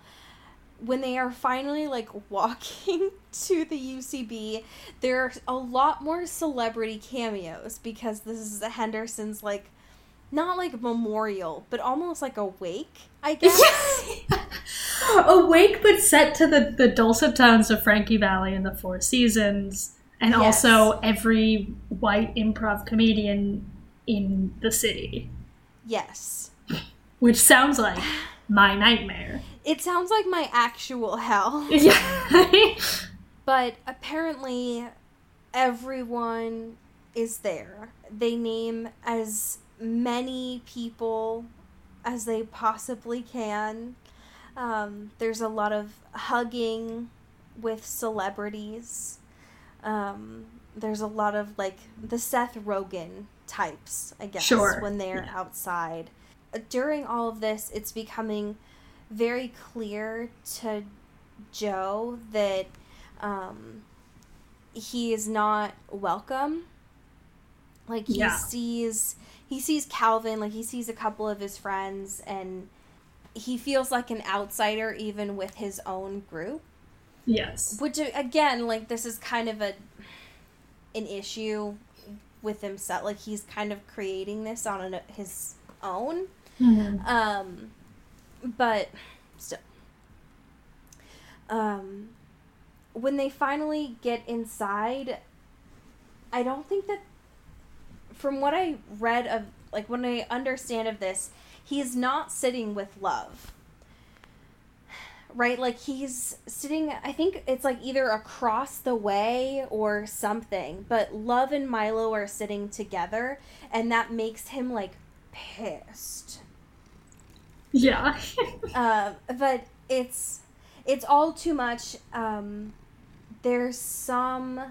Speaker 1: when they are finally like walking to the UCB, there are a lot more celebrity cameos because this is Henderson's like not like memorial, but almost like a wake, I guess.
Speaker 2: Awake, but set to the, the dulcet tones of Frankie Valli and the Four Seasons, and
Speaker 1: Yes.
Speaker 2: also every white improv comedian in the city,
Speaker 1: yes.
Speaker 2: which sounds like my nightmare.
Speaker 1: It sounds like my actual hell.
Speaker 2: Yeah.
Speaker 1: But apparently, everyone is there. They name as many people as they possibly can. Um, there's a lot of hugging with celebrities. Um, there's a lot of like the Seth Rogen types, I guess,
Speaker 2: Sure.
Speaker 1: when they're outside. Uh, During all of this, it's becoming very clear to Joe that um, he is not welcome. Like he
Speaker 2: Yeah.
Speaker 1: sees he sees Calvin, like he sees a couple of his friends and he feels like an outsider even with his own group.
Speaker 2: Yes.
Speaker 1: Which again, like this is kind of a an issue with himself. Like he's kind of creating this on an, his own.
Speaker 2: Mhm.
Speaker 1: Um, but still, um, when they finally get inside, I don't think that, from what I read of, like when I understand of this, he's not sitting with love. Right, like he's sitting. I think it's like either across the way or something. But Love and Milo are sitting together, and that makes him like pissed
Speaker 2: Yeah.
Speaker 1: uh, but it's it's all too much. Um, there's some.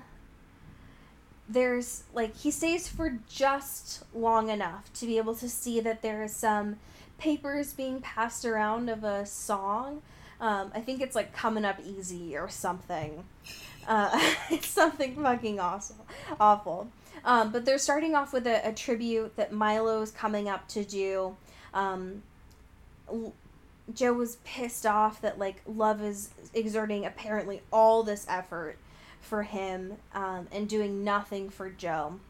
Speaker 1: There's like he stays for just long enough to be able to see that there is some papers being passed around of a song. Um, I think it's like coming up easy or something. Uh, it's something fucking awesome, awful. Um, but they're starting off with a, a tribute that Milo's coming up to do. Um, Joe was pissed off that like Love is exerting apparently all this effort for him um, and doing nothing for Joe.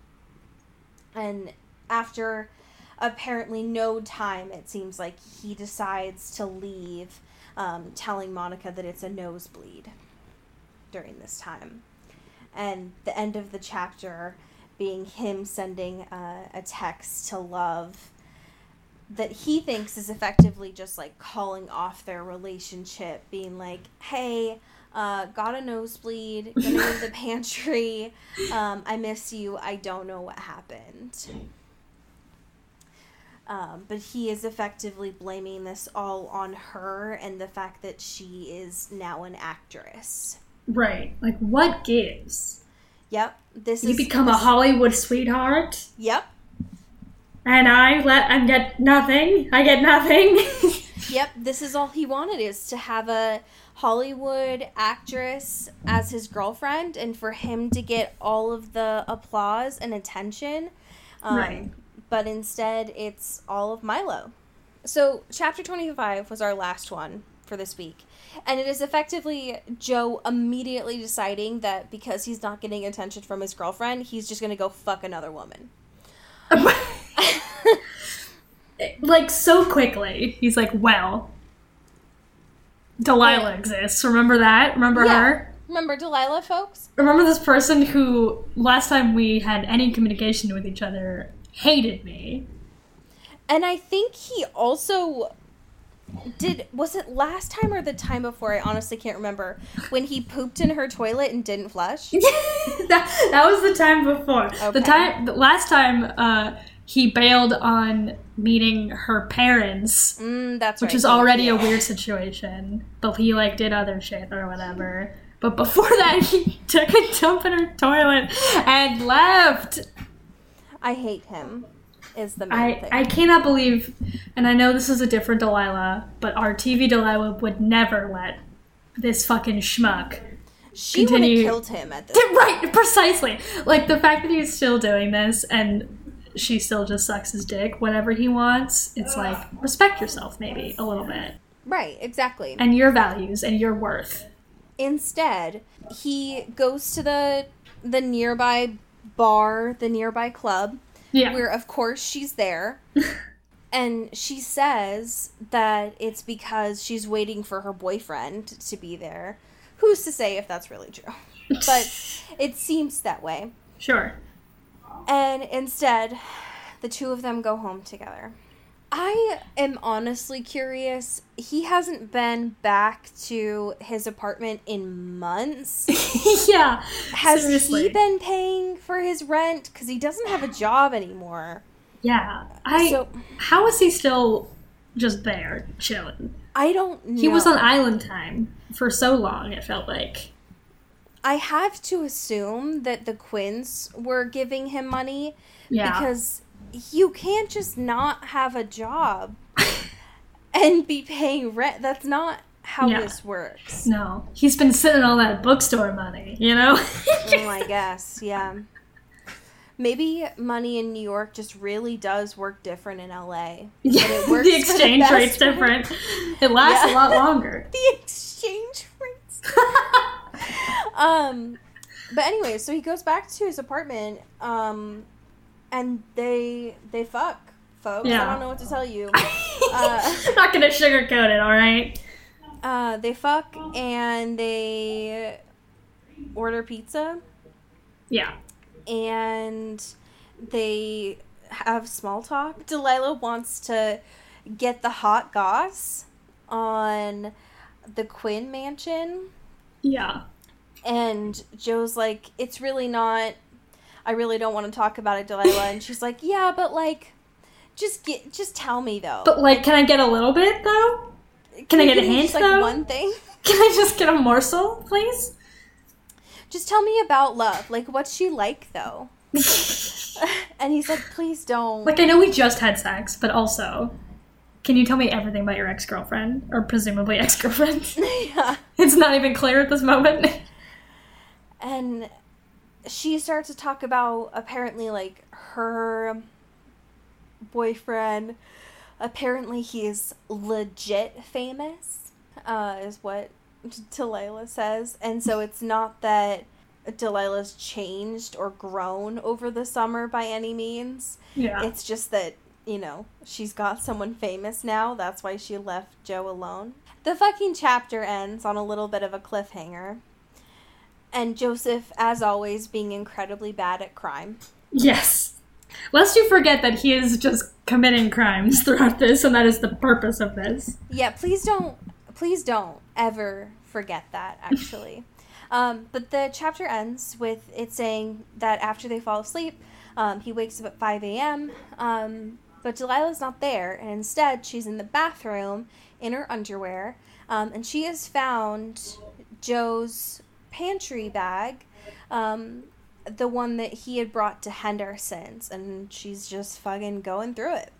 Speaker 1: And after apparently no time, it seems like he decides to leave, um, telling Monica that it's a nosebleed during this time. And the end of the chapter being him sending uh, a text to Love that he thinks is effectively just like calling off their relationship, being like, "Hey, uh, got a nosebleed, gonna go to the pantry. Um, I miss you. I don't know what happened." Um, but he is effectively blaming this all on her and the fact that she is now an actress.
Speaker 2: right. Like, what gives?
Speaker 1: Yep, this
Speaker 2: You
Speaker 1: is
Speaker 2: become a Hollywood sweetheart,
Speaker 1: Yep,
Speaker 2: and I let and get nothing. I get nothing.
Speaker 1: Yep, this is all he wanted is to have a Hollywood actress as his girlfriend and for him to get all of the applause and attention. Um,
Speaker 2: Right.
Speaker 1: But instead, it's all of Milo. So, chapter 25 was our last one for this week. And it is effectively Joe immediately deciding that because he's not getting attention from his girlfriend, he's just going to go fuck another woman.
Speaker 2: like so quickly. He's like, well, Delilah exists. Remember that? Remember
Speaker 1: Yeah.
Speaker 2: her?
Speaker 1: Remember Delilah, folks?
Speaker 2: Remember this person who last time we had any communication with each other hated me.
Speaker 1: And I think he also did was it last time or the time before? I honestly can't remember. When he pooped in her toilet and didn't flush.
Speaker 2: that, that was the time before. The
Speaker 1: Okay.
Speaker 2: time the last time uh, he bailed on meeting her parents,
Speaker 1: Mm, that's
Speaker 2: which
Speaker 1: right.
Speaker 2: was already a weird situation. But he like did other shit or whatever. But before that, he took a dump in her toilet and left.
Speaker 1: I hate him. Is the main
Speaker 2: I,
Speaker 1: thing.
Speaker 2: I cannot believe, and I know this is a different Delilah, but our TV Delilah would never let this fucking schmuck.
Speaker 1: she would have
Speaker 2: continue-
Speaker 1: killed him at this.
Speaker 2: Right, precisely. Like the fact that he's still doing this and she still just sucks his dick whenever he wants. It's like respect yourself, maybe a little bit,
Speaker 1: Right, exactly.
Speaker 2: and your values and your worth.
Speaker 1: Instead, he goes to the the nearby bar, the nearby club,
Speaker 2: Yeah,
Speaker 1: where of course she's there. and she says that it's because she's waiting for her boyfriend to be there. Who's to say if that's really true? But it seems that way.
Speaker 2: sure.
Speaker 1: And instead, the two of them go home together. I am honestly curious. He hasn't been back to his apartment in months.
Speaker 2: yeah,
Speaker 1: Has
Speaker 2: seriously.
Speaker 1: he been paying for his rent? Because he doesn't have a job anymore.
Speaker 2: Yeah, I.
Speaker 1: So-
Speaker 2: how is he still just there chilling?
Speaker 1: I don't know.
Speaker 2: He was on island time for so long. It felt like.
Speaker 1: I have to assume that the Quinns were giving him money
Speaker 2: Yeah.
Speaker 1: because you can't just not have a job and be paying rent. That's not how
Speaker 2: Yeah.
Speaker 1: this works.
Speaker 2: no, he's been sitting all that bookstore money. You know.
Speaker 1: oh, I guess, yeah. Maybe money in New York just really does work different in LA.
Speaker 2: Yeah,
Speaker 1: it works
Speaker 2: the
Speaker 1: for the
Speaker 2: exchange rate's different. It lasts
Speaker 1: Yeah.
Speaker 2: a lot longer.
Speaker 1: The exchange rates. um, but anyway, so he goes back to his apartment, um, and they they fuck, folks. I don't know what to tell you.
Speaker 2: I'm not gonna sugarcoat it, all right?
Speaker 1: Uh, they fuck and they order pizza
Speaker 2: Yeah.
Speaker 1: and they have small talk. Delilah wants to get the hot goss on the Quinn mansion
Speaker 2: Yeah.
Speaker 1: and Joe's like, it's really not. I really don't want to talk about it, Delilah. And she's like, yeah, but like, just get, just tell me though.
Speaker 2: But like, can I get a little bit though? Can I get a hint
Speaker 1: just, like
Speaker 2: though?
Speaker 1: one thing?
Speaker 2: Can I just get a morsel, please?
Speaker 1: Just tell me about love. Like, what's she like though? and he's like, please don't.
Speaker 2: like, I know we just had sex, but also, can you tell me everything about your ex girlfriend or presumably ex girlfriend?
Speaker 1: yeah.
Speaker 2: it's not even clear at this moment.
Speaker 1: And she starts to talk about apparently like her boyfriend. Apparently, he's legit famous, uh, is what Delilah says. And so it's not that Delilah's changed or grown over the summer by any means.
Speaker 2: yeah.
Speaker 1: It's just that, you know, she's got someone famous now. That's why she left Joe alone. The fucking chapter ends on a little bit of a cliffhanger. And Joseph, as always, being incredibly bad at crime.
Speaker 2: Yes. Lest you forget that he is just committing crimes throughout this, and that is the purpose of this.
Speaker 1: Yeah, please don't, please don't ever forget that, actually. um, but the chapter ends with it saying that after they fall asleep, um, he wakes up at 5 a.m., um, but Delilah's not there, and instead she's in the bathroom in her underwear, um, and she has found Joe's pantry bag, um, the one that he had brought to Henderson's, and she's just fucking going through it.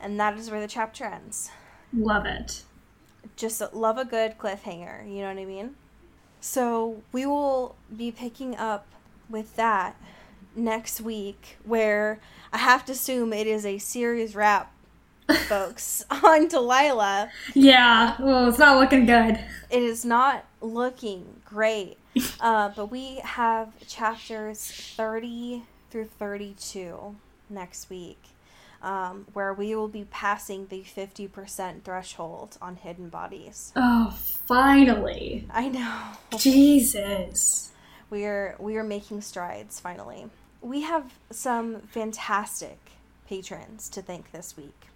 Speaker 1: And that is where the chapter ends
Speaker 2: Love it.
Speaker 1: just love a good cliffhanger. You know what I mean? So we will be picking up with that next week, where I have to assume it is a series wrap, folks, on Delilah.
Speaker 2: Yeah, well, it's not looking good.
Speaker 1: It is not looking great, uh, but we have chapters 30 through 32 next week. Um, where we will be passing the 50% threshold on hidden bodies.
Speaker 2: Oh, finally.
Speaker 1: I know.
Speaker 2: Jesus.
Speaker 1: We are we are making strides finally. We have some fantastic patrons to thank this week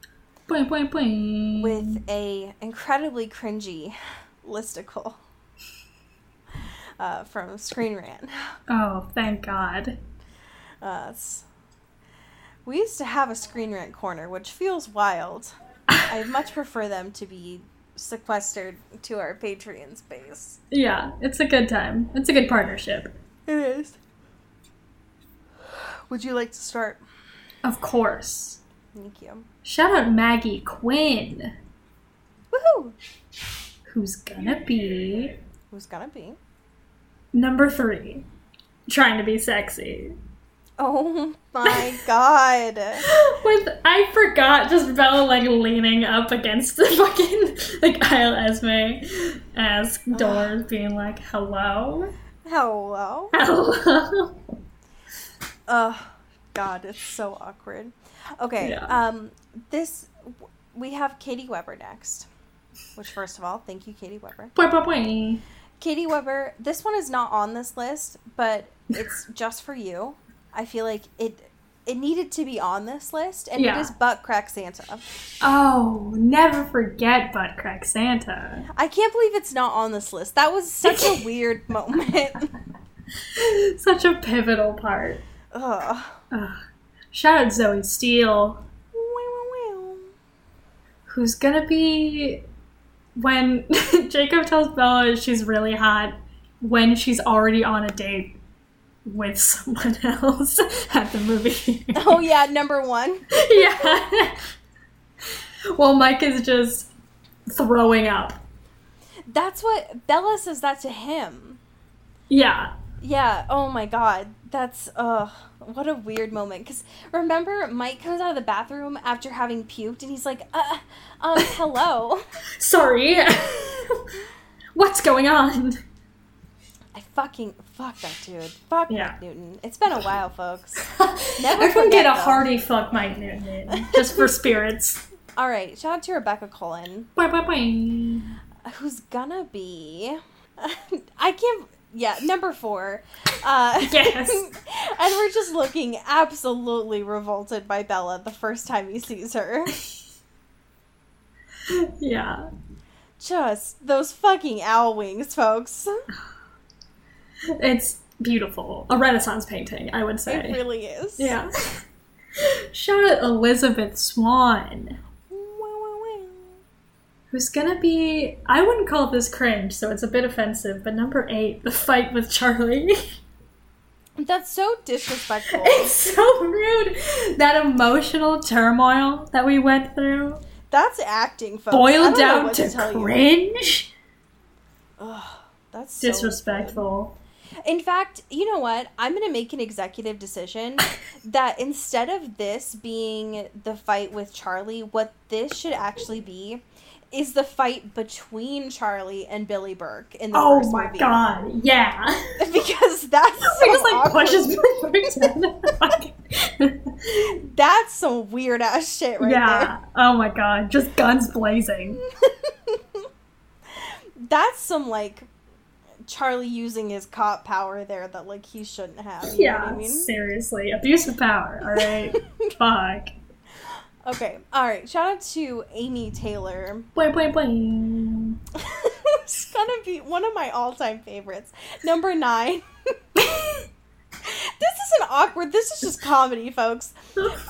Speaker 2: Boing, boing, boing.
Speaker 1: with a incredibly cringy listicle uh, from Screen Rant.
Speaker 2: Oh, thank God.
Speaker 1: Uh, we used to have a Screen Rant corner, which feels wild. I much prefer them to be sequestered to our Patreon space.
Speaker 2: Yeah, it's a good time. It's a good partnership.
Speaker 1: It is. Would you like to start?
Speaker 2: Of course.
Speaker 1: Thank you.
Speaker 2: Shout out Maggie Quinn,
Speaker 1: Woohoo!
Speaker 2: who's gonna be
Speaker 1: Who's gonna be?
Speaker 2: number three. Trying to be sexy.
Speaker 1: Oh my god.
Speaker 2: With I forgot just Bella like leaning up against the fucking like Kyle Esme as doors being like, hello?
Speaker 1: Hello.
Speaker 2: Hello.
Speaker 1: Oh god, it's so awkward. Okay,
Speaker 2: Yeah.
Speaker 1: um this we have Katie Weber next. Which first of all, thank you Katie Weber.
Speaker 2: Boing.
Speaker 1: Katie Weber, this one is not on this list, but it's just for you. I feel like it it needed to be on this list and
Speaker 2: Yeah.
Speaker 1: it is Butt Crack Santa.
Speaker 2: Oh, never forget Butt Crack Santa.
Speaker 1: I can't believe it's not on this list. That was such a weird moment.
Speaker 2: Such a pivotal part.
Speaker 1: Ugh.
Speaker 2: Ugh. Shout out Zoe Steele, who's gonna be when Jacob tells Bella she's really hot when she's already on a date with someone else at the movie.
Speaker 1: Oh yeah, number one.
Speaker 2: yeah. Well, Mike is just throwing up.
Speaker 1: That's what Bella says that to him.
Speaker 2: Yeah.
Speaker 1: Yeah, oh my god. That's uh what a weird moment cuz remember Mike comes out of the bathroom after having puked and he's like, "Uh um hello."
Speaker 2: Sorry. What's going on?
Speaker 1: I fucking fuck that dude. Fuck
Speaker 2: Yeah.
Speaker 1: Mike Newton. It's been a while, folks. Never
Speaker 2: Everyone get a hearty fuck Mike Newton in, just for spirits.
Speaker 1: All right, shout out to Rebecca Cullen,
Speaker 2: Boing, boing, boing.
Speaker 1: who's gonna be I can't yeah, number 4. Uh
Speaker 2: Yes.
Speaker 1: and we're just looking absolutely revolted by Bella the first time he sees her.
Speaker 2: Yeah.
Speaker 1: Just those fucking owl wings, folks.
Speaker 2: It's beautiful. A Renaissance painting, I would say.
Speaker 1: It really is.
Speaker 2: Yeah. Shout out Elizabeth Swan, who's gonna be. I wouldn't call this cringe, so it's a bit offensive, but number eight, the fight with Charlie.
Speaker 1: That's so disrespectful.
Speaker 2: it's so rude. That emotional turmoil that we went through,
Speaker 1: That's acting, folks.
Speaker 2: Boiled down to
Speaker 1: you.
Speaker 2: cringe.
Speaker 1: Ugh, that's so
Speaker 2: Disrespectful.
Speaker 1: In fact, you know what? I'm going to make an executive decision that instead of this being the fight with Charlie, what this should actually be is the fight between Charlie and Billy Burke in the
Speaker 2: Oh
Speaker 1: first
Speaker 2: my
Speaker 1: movie.
Speaker 2: god, yeah.
Speaker 1: Because that's
Speaker 2: he just like
Speaker 1: awkward-
Speaker 2: pushes Billy Burke.
Speaker 1: That's some weird ass shit right there.
Speaker 2: yeah. Oh my god, just guns blazing.
Speaker 1: That's some like Charlie using his cop power there that like he shouldn't have. You know
Speaker 2: Yeah,
Speaker 1: what I mean?
Speaker 2: seriously. Abuse of power, alright? Fuck.
Speaker 1: Okay, all right. Shout out to Amy Taylor.
Speaker 2: Boing, boing, boing.
Speaker 1: it's gonna be one of my all-time favorites. Number nine. this isn't awkward. This is just comedy, folks.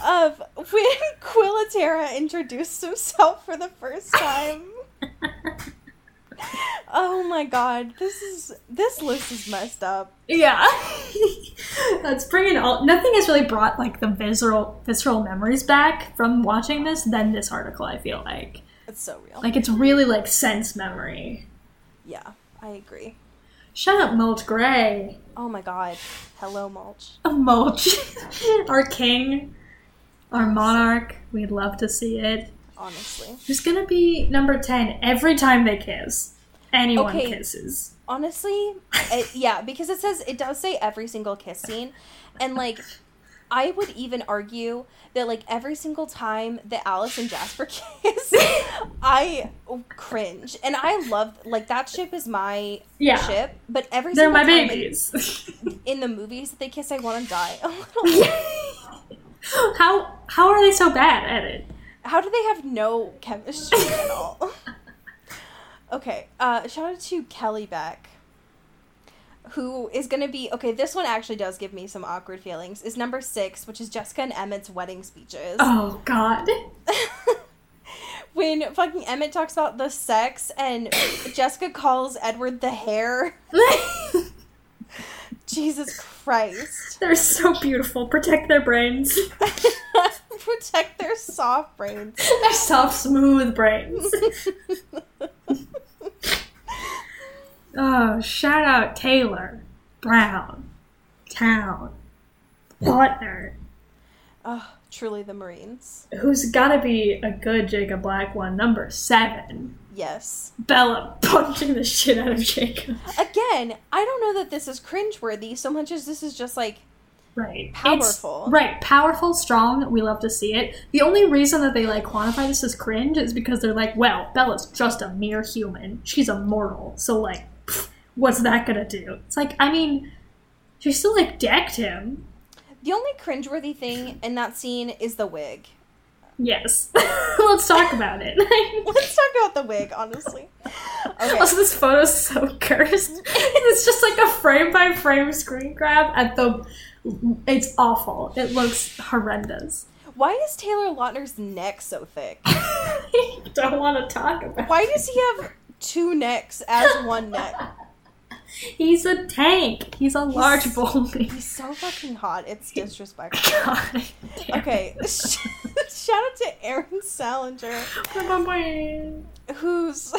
Speaker 1: Of when Quil Ateara introduced himself for the first time. Oh my god, this is this list is messed up.
Speaker 2: Yeah. That's bringing all. Nothing has really brought like the visceral visceral memories back from watching this than this article. I feel like
Speaker 1: It's so real.
Speaker 2: like it's really like sense memory.
Speaker 1: yeah, I agree.
Speaker 2: Shut up, Mulch Gray.
Speaker 1: Oh my god. Hello, Mulch.
Speaker 2: A Mulch, our king, our monarch. We'd love to see it.
Speaker 1: Honestly.
Speaker 2: Who's gonna be number ten every time they kiss? Anyone
Speaker 1: Okay.
Speaker 2: kisses.
Speaker 1: honestly it, yeah because it says it does say every single kiss scene and like i would even argue that like every single time that alice and jasper kiss i cringe and i love like that ship is my
Speaker 2: Yeah.
Speaker 1: ship but every
Speaker 2: They're
Speaker 1: single
Speaker 2: my
Speaker 1: time in-
Speaker 2: babies.
Speaker 1: in, the movies that they kiss i want to die a little bit.
Speaker 2: how how are they so bad at it?
Speaker 1: How do they have no chemistry at all okay uh shout out to kelly beck who is gonna be okay this one actually does give me some awkward feelings is number six which is jessica and emmett's wedding speeches
Speaker 2: Oh God.
Speaker 1: when fucking emmett talks about the sex and jessica calls edward the hair jesus christ
Speaker 2: They're so beautiful. Protect their brains.
Speaker 1: protect their soft brains
Speaker 2: Their soft, smooth brains. oh, shout out Taylor, Brown, Town, Partner,
Speaker 1: oh truly the marines
Speaker 2: who's gotta be a good Jacob Black one, number seven.
Speaker 1: yes
Speaker 2: Bella punching the shit out of Jacob.
Speaker 1: again i don't know that this is cringeworthy so much as this is just like
Speaker 2: Right.
Speaker 1: Powerful.
Speaker 2: It's- right. Powerful, strong. We love to see it. The only reason that they like quantify this as cringe is because they're like, well, Bella's just a mere human. She's a mortal. So like, pff, what's that gonna do? It's like, I mean, she still like decked him.
Speaker 1: The only cringeworthy thing in that scene is the wig.
Speaker 2: Yes. Let's talk about it.
Speaker 1: Let's talk about the wig, honestly. Okay.
Speaker 2: Also, this photo's so cursed. It's just like a frame by frame screen grab at the. It's awful. It looks horrendous.
Speaker 1: Why is Taylor Lautner's neck so thick?
Speaker 2: Don't want to talk about. It.
Speaker 1: Why does he have two necks as one neck?
Speaker 2: He's a tank. He's a large bully.
Speaker 1: He's so fucking hot. It's disrespectful.
Speaker 2: God.
Speaker 1: Okay. Shout out to Aaron Salinger, who's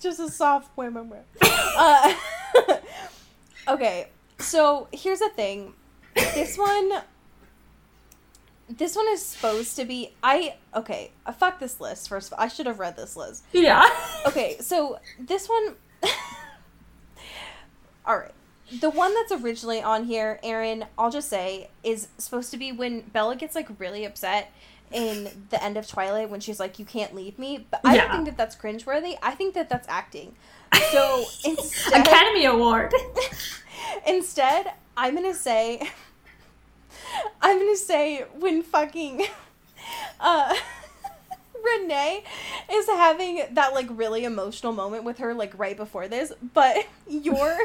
Speaker 1: just a soft women. Uh, okay. So here's the thing. This one this one is supposed to be I okay, uh, fuck this list first of all. I should have read this list.
Speaker 2: Yeah.
Speaker 1: Okay, so this one Alright. The one that's originally on here, Aaron, I'll just say, is supposed to be when Bella gets like really upset in the end of Twilight when she's like, "You can't leave me." But I don't think that that's cringeworthy. I think that that's acting. So instead,
Speaker 2: Academy Award.
Speaker 1: Instead, I'm gonna say, I'm gonna say when fucking, uh, Renee is having that like really emotional moment with her like right before this, but you're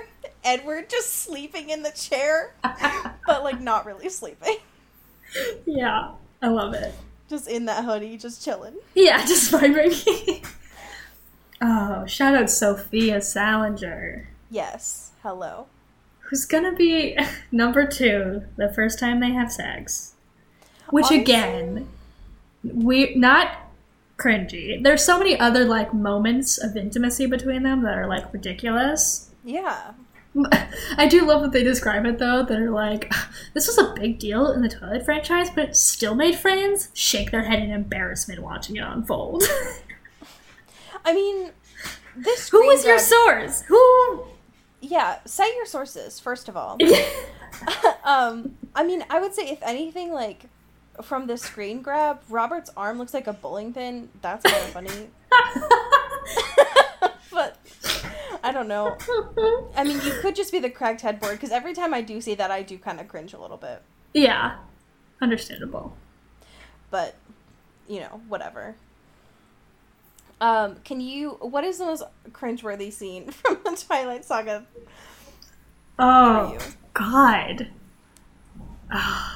Speaker 1: Edward just sleeping in the chair, but like not really sleeping,
Speaker 2: yeah, I love it.
Speaker 1: just in that hoodie, just chilling.
Speaker 2: Yeah, just vibrating. oh, shout out Sophia Salinger,
Speaker 1: Yes, hello.
Speaker 2: Who's gonna be number two the first time they have sex. Which
Speaker 1: Honestly-
Speaker 2: again, we not cringy. There's so many other like moments of intimacy between them that are like ridiculous.
Speaker 1: Yeah,
Speaker 2: I do love that they describe it though. They're like, this was a big deal in the Twilight franchise, but it still made fans shake their head in embarrassment watching it unfold.
Speaker 1: I mean, this.
Speaker 2: Who was your source? Who?
Speaker 1: Yeah, cite your sources first of all. um, I mean, I would say if anything, like from the screen grab, Robert's arm looks like a bowling pin. That's kind of funny, but I don't know. I mean, you could just be the cracked headboard because every time I do see that, I do kind of cringe a little bit.
Speaker 2: yeah, understandable.
Speaker 1: But you know, whatever. Um, can you? What is the most cringeworthy scene from the Twilight Saga
Speaker 2: Oh? God.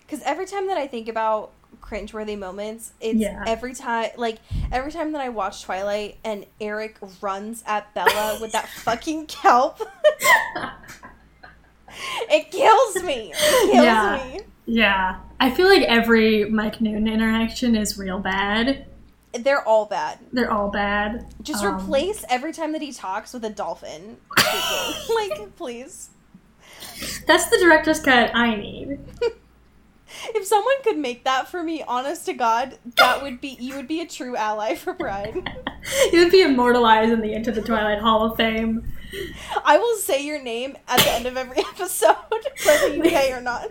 Speaker 1: Because every time that I think about cringeworthy moments, it's
Speaker 2: Yeah.
Speaker 1: every time, like every time that I watch Twilight and Eric runs at Bella with that fucking kelp, it kills me. It kills
Speaker 2: Yeah.
Speaker 1: me.
Speaker 2: Yeah, I feel like every Mike Newton interaction is real bad.
Speaker 1: They're all bad.
Speaker 2: They're all bad.
Speaker 1: Just
Speaker 2: Um,
Speaker 1: replace every time that he talks with a dolphin. like, please.
Speaker 2: That's the director's cut I need.
Speaker 1: If someone could make that for me, honest to God, that would be you would be a true ally for Pride.
Speaker 2: you would be immortalized in the Into the Twilight Hall of Fame.
Speaker 1: I will say your name at the end of every episode, whether you pay or not.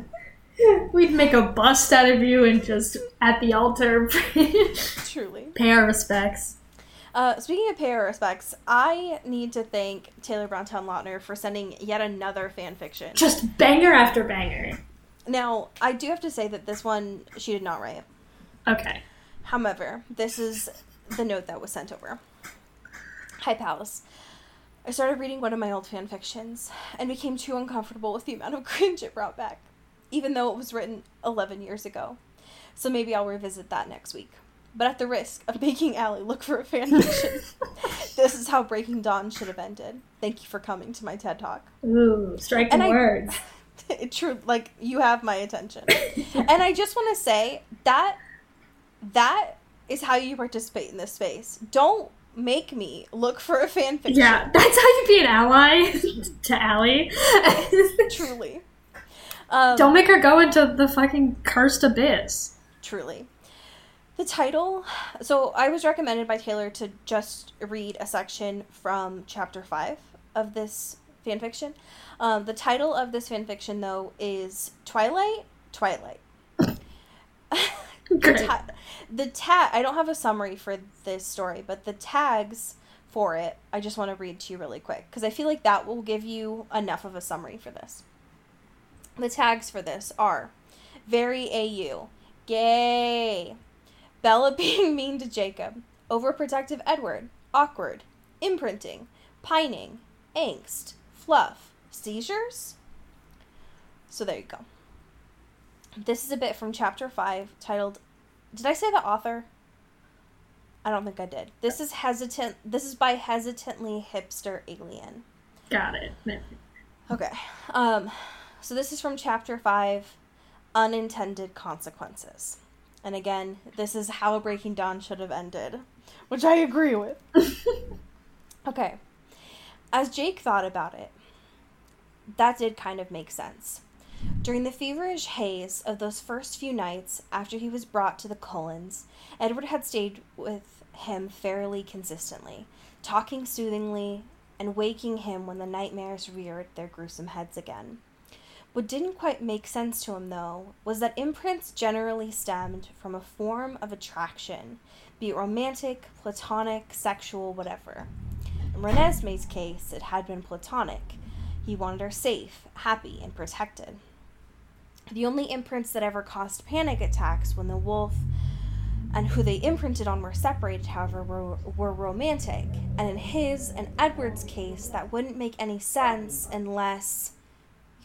Speaker 2: We'd make a bust out of you and just at the altar
Speaker 1: Truly.
Speaker 2: pay our respects.
Speaker 1: Uh, speaking of pay our respects, I need to thank Taylor Browntown Lautner for sending yet another fan fiction.
Speaker 2: Just banger after banger.
Speaker 1: Now, I do have to say that this one she did not write.
Speaker 2: Okay.
Speaker 1: However, this is the note that was sent over. Hi, pals. I started reading one of my old fan fictions and became too uncomfortable with the amount of cringe it brought back, even though it was written 11 years ago. So maybe I'll revisit that next week. But at the risk of making Allie look for a fan fiction, this is how Breaking Dawn should have ended. Thank you for coming to my TED Talk.
Speaker 2: Ooh, striking
Speaker 1: And
Speaker 2: words.
Speaker 1: true like you have my attention and i just want to say that that is how you participate in this space don't make me look for a fan fiction
Speaker 2: Yeah, that's how you be an ally to Allie.
Speaker 1: truly um,
Speaker 2: Don't make her go into the fucking cursed abyss.
Speaker 1: truly. The title so i was recommended by taylor to just read a section from chapter 5 of this fanfiction. Um, the title of this fanfiction though is twilight twilight. The, ta- the tag i don't have a summary for this story but the tags for it i just want to read to you really quick because i feel like that will give you enough of a summary for this the tags for this are very au gay bella being mean to jacob overprotective edward awkward imprinting pining angst fluff seizures so there you go this is a bit from chapter 5 titled Did I say the author? I don't think I did. This is hesitant this is by hesitantly hipster alien.
Speaker 2: Got it.
Speaker 1: Okay. Um so this is from chapter 5 unintended consequences. And again, this is how Breaking Dawn should have ended, which I agree with. okay. As Jake thought about it, that did kind of make sense. During the feverish haze of those first few nights after he was brought to the Cullens, Edward had stayed with him fairly consistently, talking soothingly and waking him when the nightmares reared their gruesome heads again. What didn't quite make sense to him, though, was that imprints generally stemmed from a form of attraction, be it romantic, platonic, sexual, whatever. In Renesmee's case, it had been platonic. He wanted her safe, happy, and protected. The only imprints that ever caused panic attacks when the wolf and who they imprinted on were separated, however, were, were romantic. And in his and Edward's case, that wouldn't make any sense unless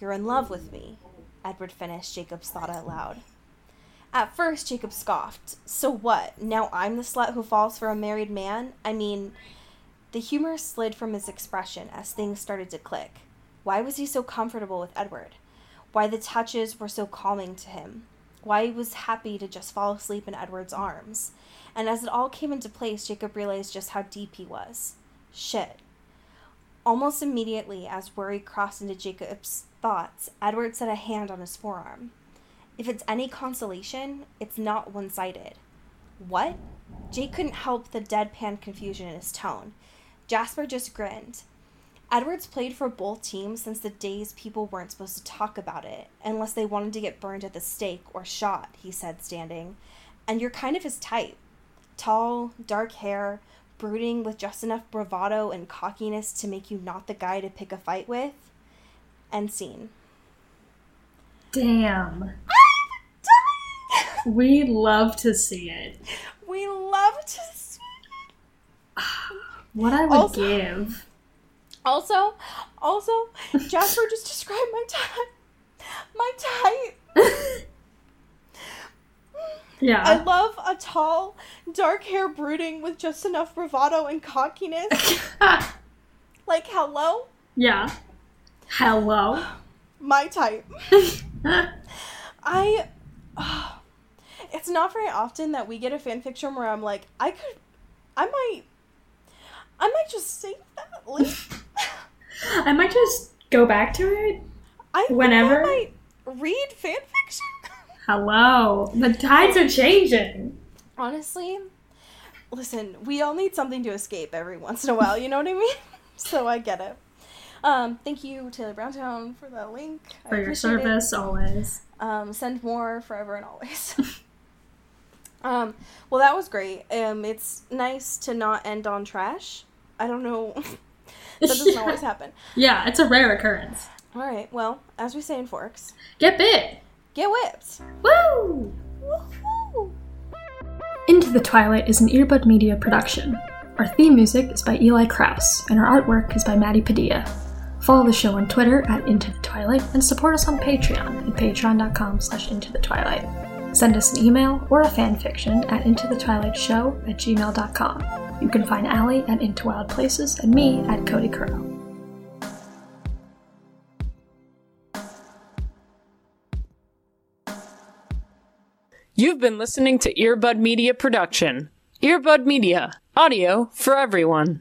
Speaker 1: you're in love with me, Edward finished Jacob's thought out loud. At first, Jacob scoffed. So what? Now I'm the slut who falls for a married man? I mean, the humor slid from his expression as things started to click. Why was he so comfortable with Edward? Why the touches were so calming to him? Why he was happy to just fall asleep in Edward's arms? And as it all came into place, Jacob realized just how deep he was. Shit. Almost immediately, as worry crossed into Jacob's thoughts, Edward set a hand on his forearm. If it's any consolation, it's not one sided. What? Jake couldn't help the deadpan confusion in his tone. Jasper just grinned. Edwards played for both teams since the days people weren't supposed to talk about it, unless they wanted to get burned at the stake or shot, he said, standing. And you're kind of his type. Tall, dark hair, brooding with just enough bravado and cockiness to make you not the guy to pick a fight with. End seen.
Speaker 2: Damn. we love to see it.
Speaker 1: We love to see it.
Speaker 2: What I would
Speaker 1: Also-
Speaker 2: give.
Speaker 1: Also, also, Jasper just described my type. My type.
Speaker 2: Yeah.
Speaker 1: I love a tall, dark hair brooding with just enough bravado and cockiness. like, hello?
Speaker 2: yeah. Hello.
Speaker 1: My type. I. it's not very often that we get a fanfiction where I'm like, I could. I might. I might just save that. Like,
Speaker 2: I might just go back to it.
Speaker 1: I
Speaker 2: Whenever?
Speaker 1: I might read fanfiction.
Speaker 2: Hello. The tides are changing.
Speaker 1: Honestly, listen, we all need something to escape every once in a while, you know what I mean? so I get it. Um, thank you, Taylor Browntown, for that link. I
Speaker 2: For your
Speaker 1: appreciate it.
Speaker 2: service, always.
Speaker 1: Um, send more forever and always. um, well, that was great. Um, it's nice to not end on trash. I don't know. that doesn't always happen.
Speaker 2: Yeah, it's a rare occurrence.
Speaker 1: All right. Well, as we say in Forks,
Speaker 2: Get bit.
Speaker 1: get whipped.
Speaker 2: Woo!
Speaker 1: Woohoo!
Speaker 2: Into the Twilight is an Earbud Media production. Our theme music is by Eli Krauss, and our artwork is by Maddie Padilla. Follow the show on Twitter at Into the Twilight and support us on Patreon at patreon.com slash into the twilight. Send us an email or a fanfiction at into the twilight show at gmail.com. You can find Allie at Into Wild Places and me at Cody Curl.
Speaker 3: You've been listening to Earbud Media Production. Earbud Media, audio for everyone.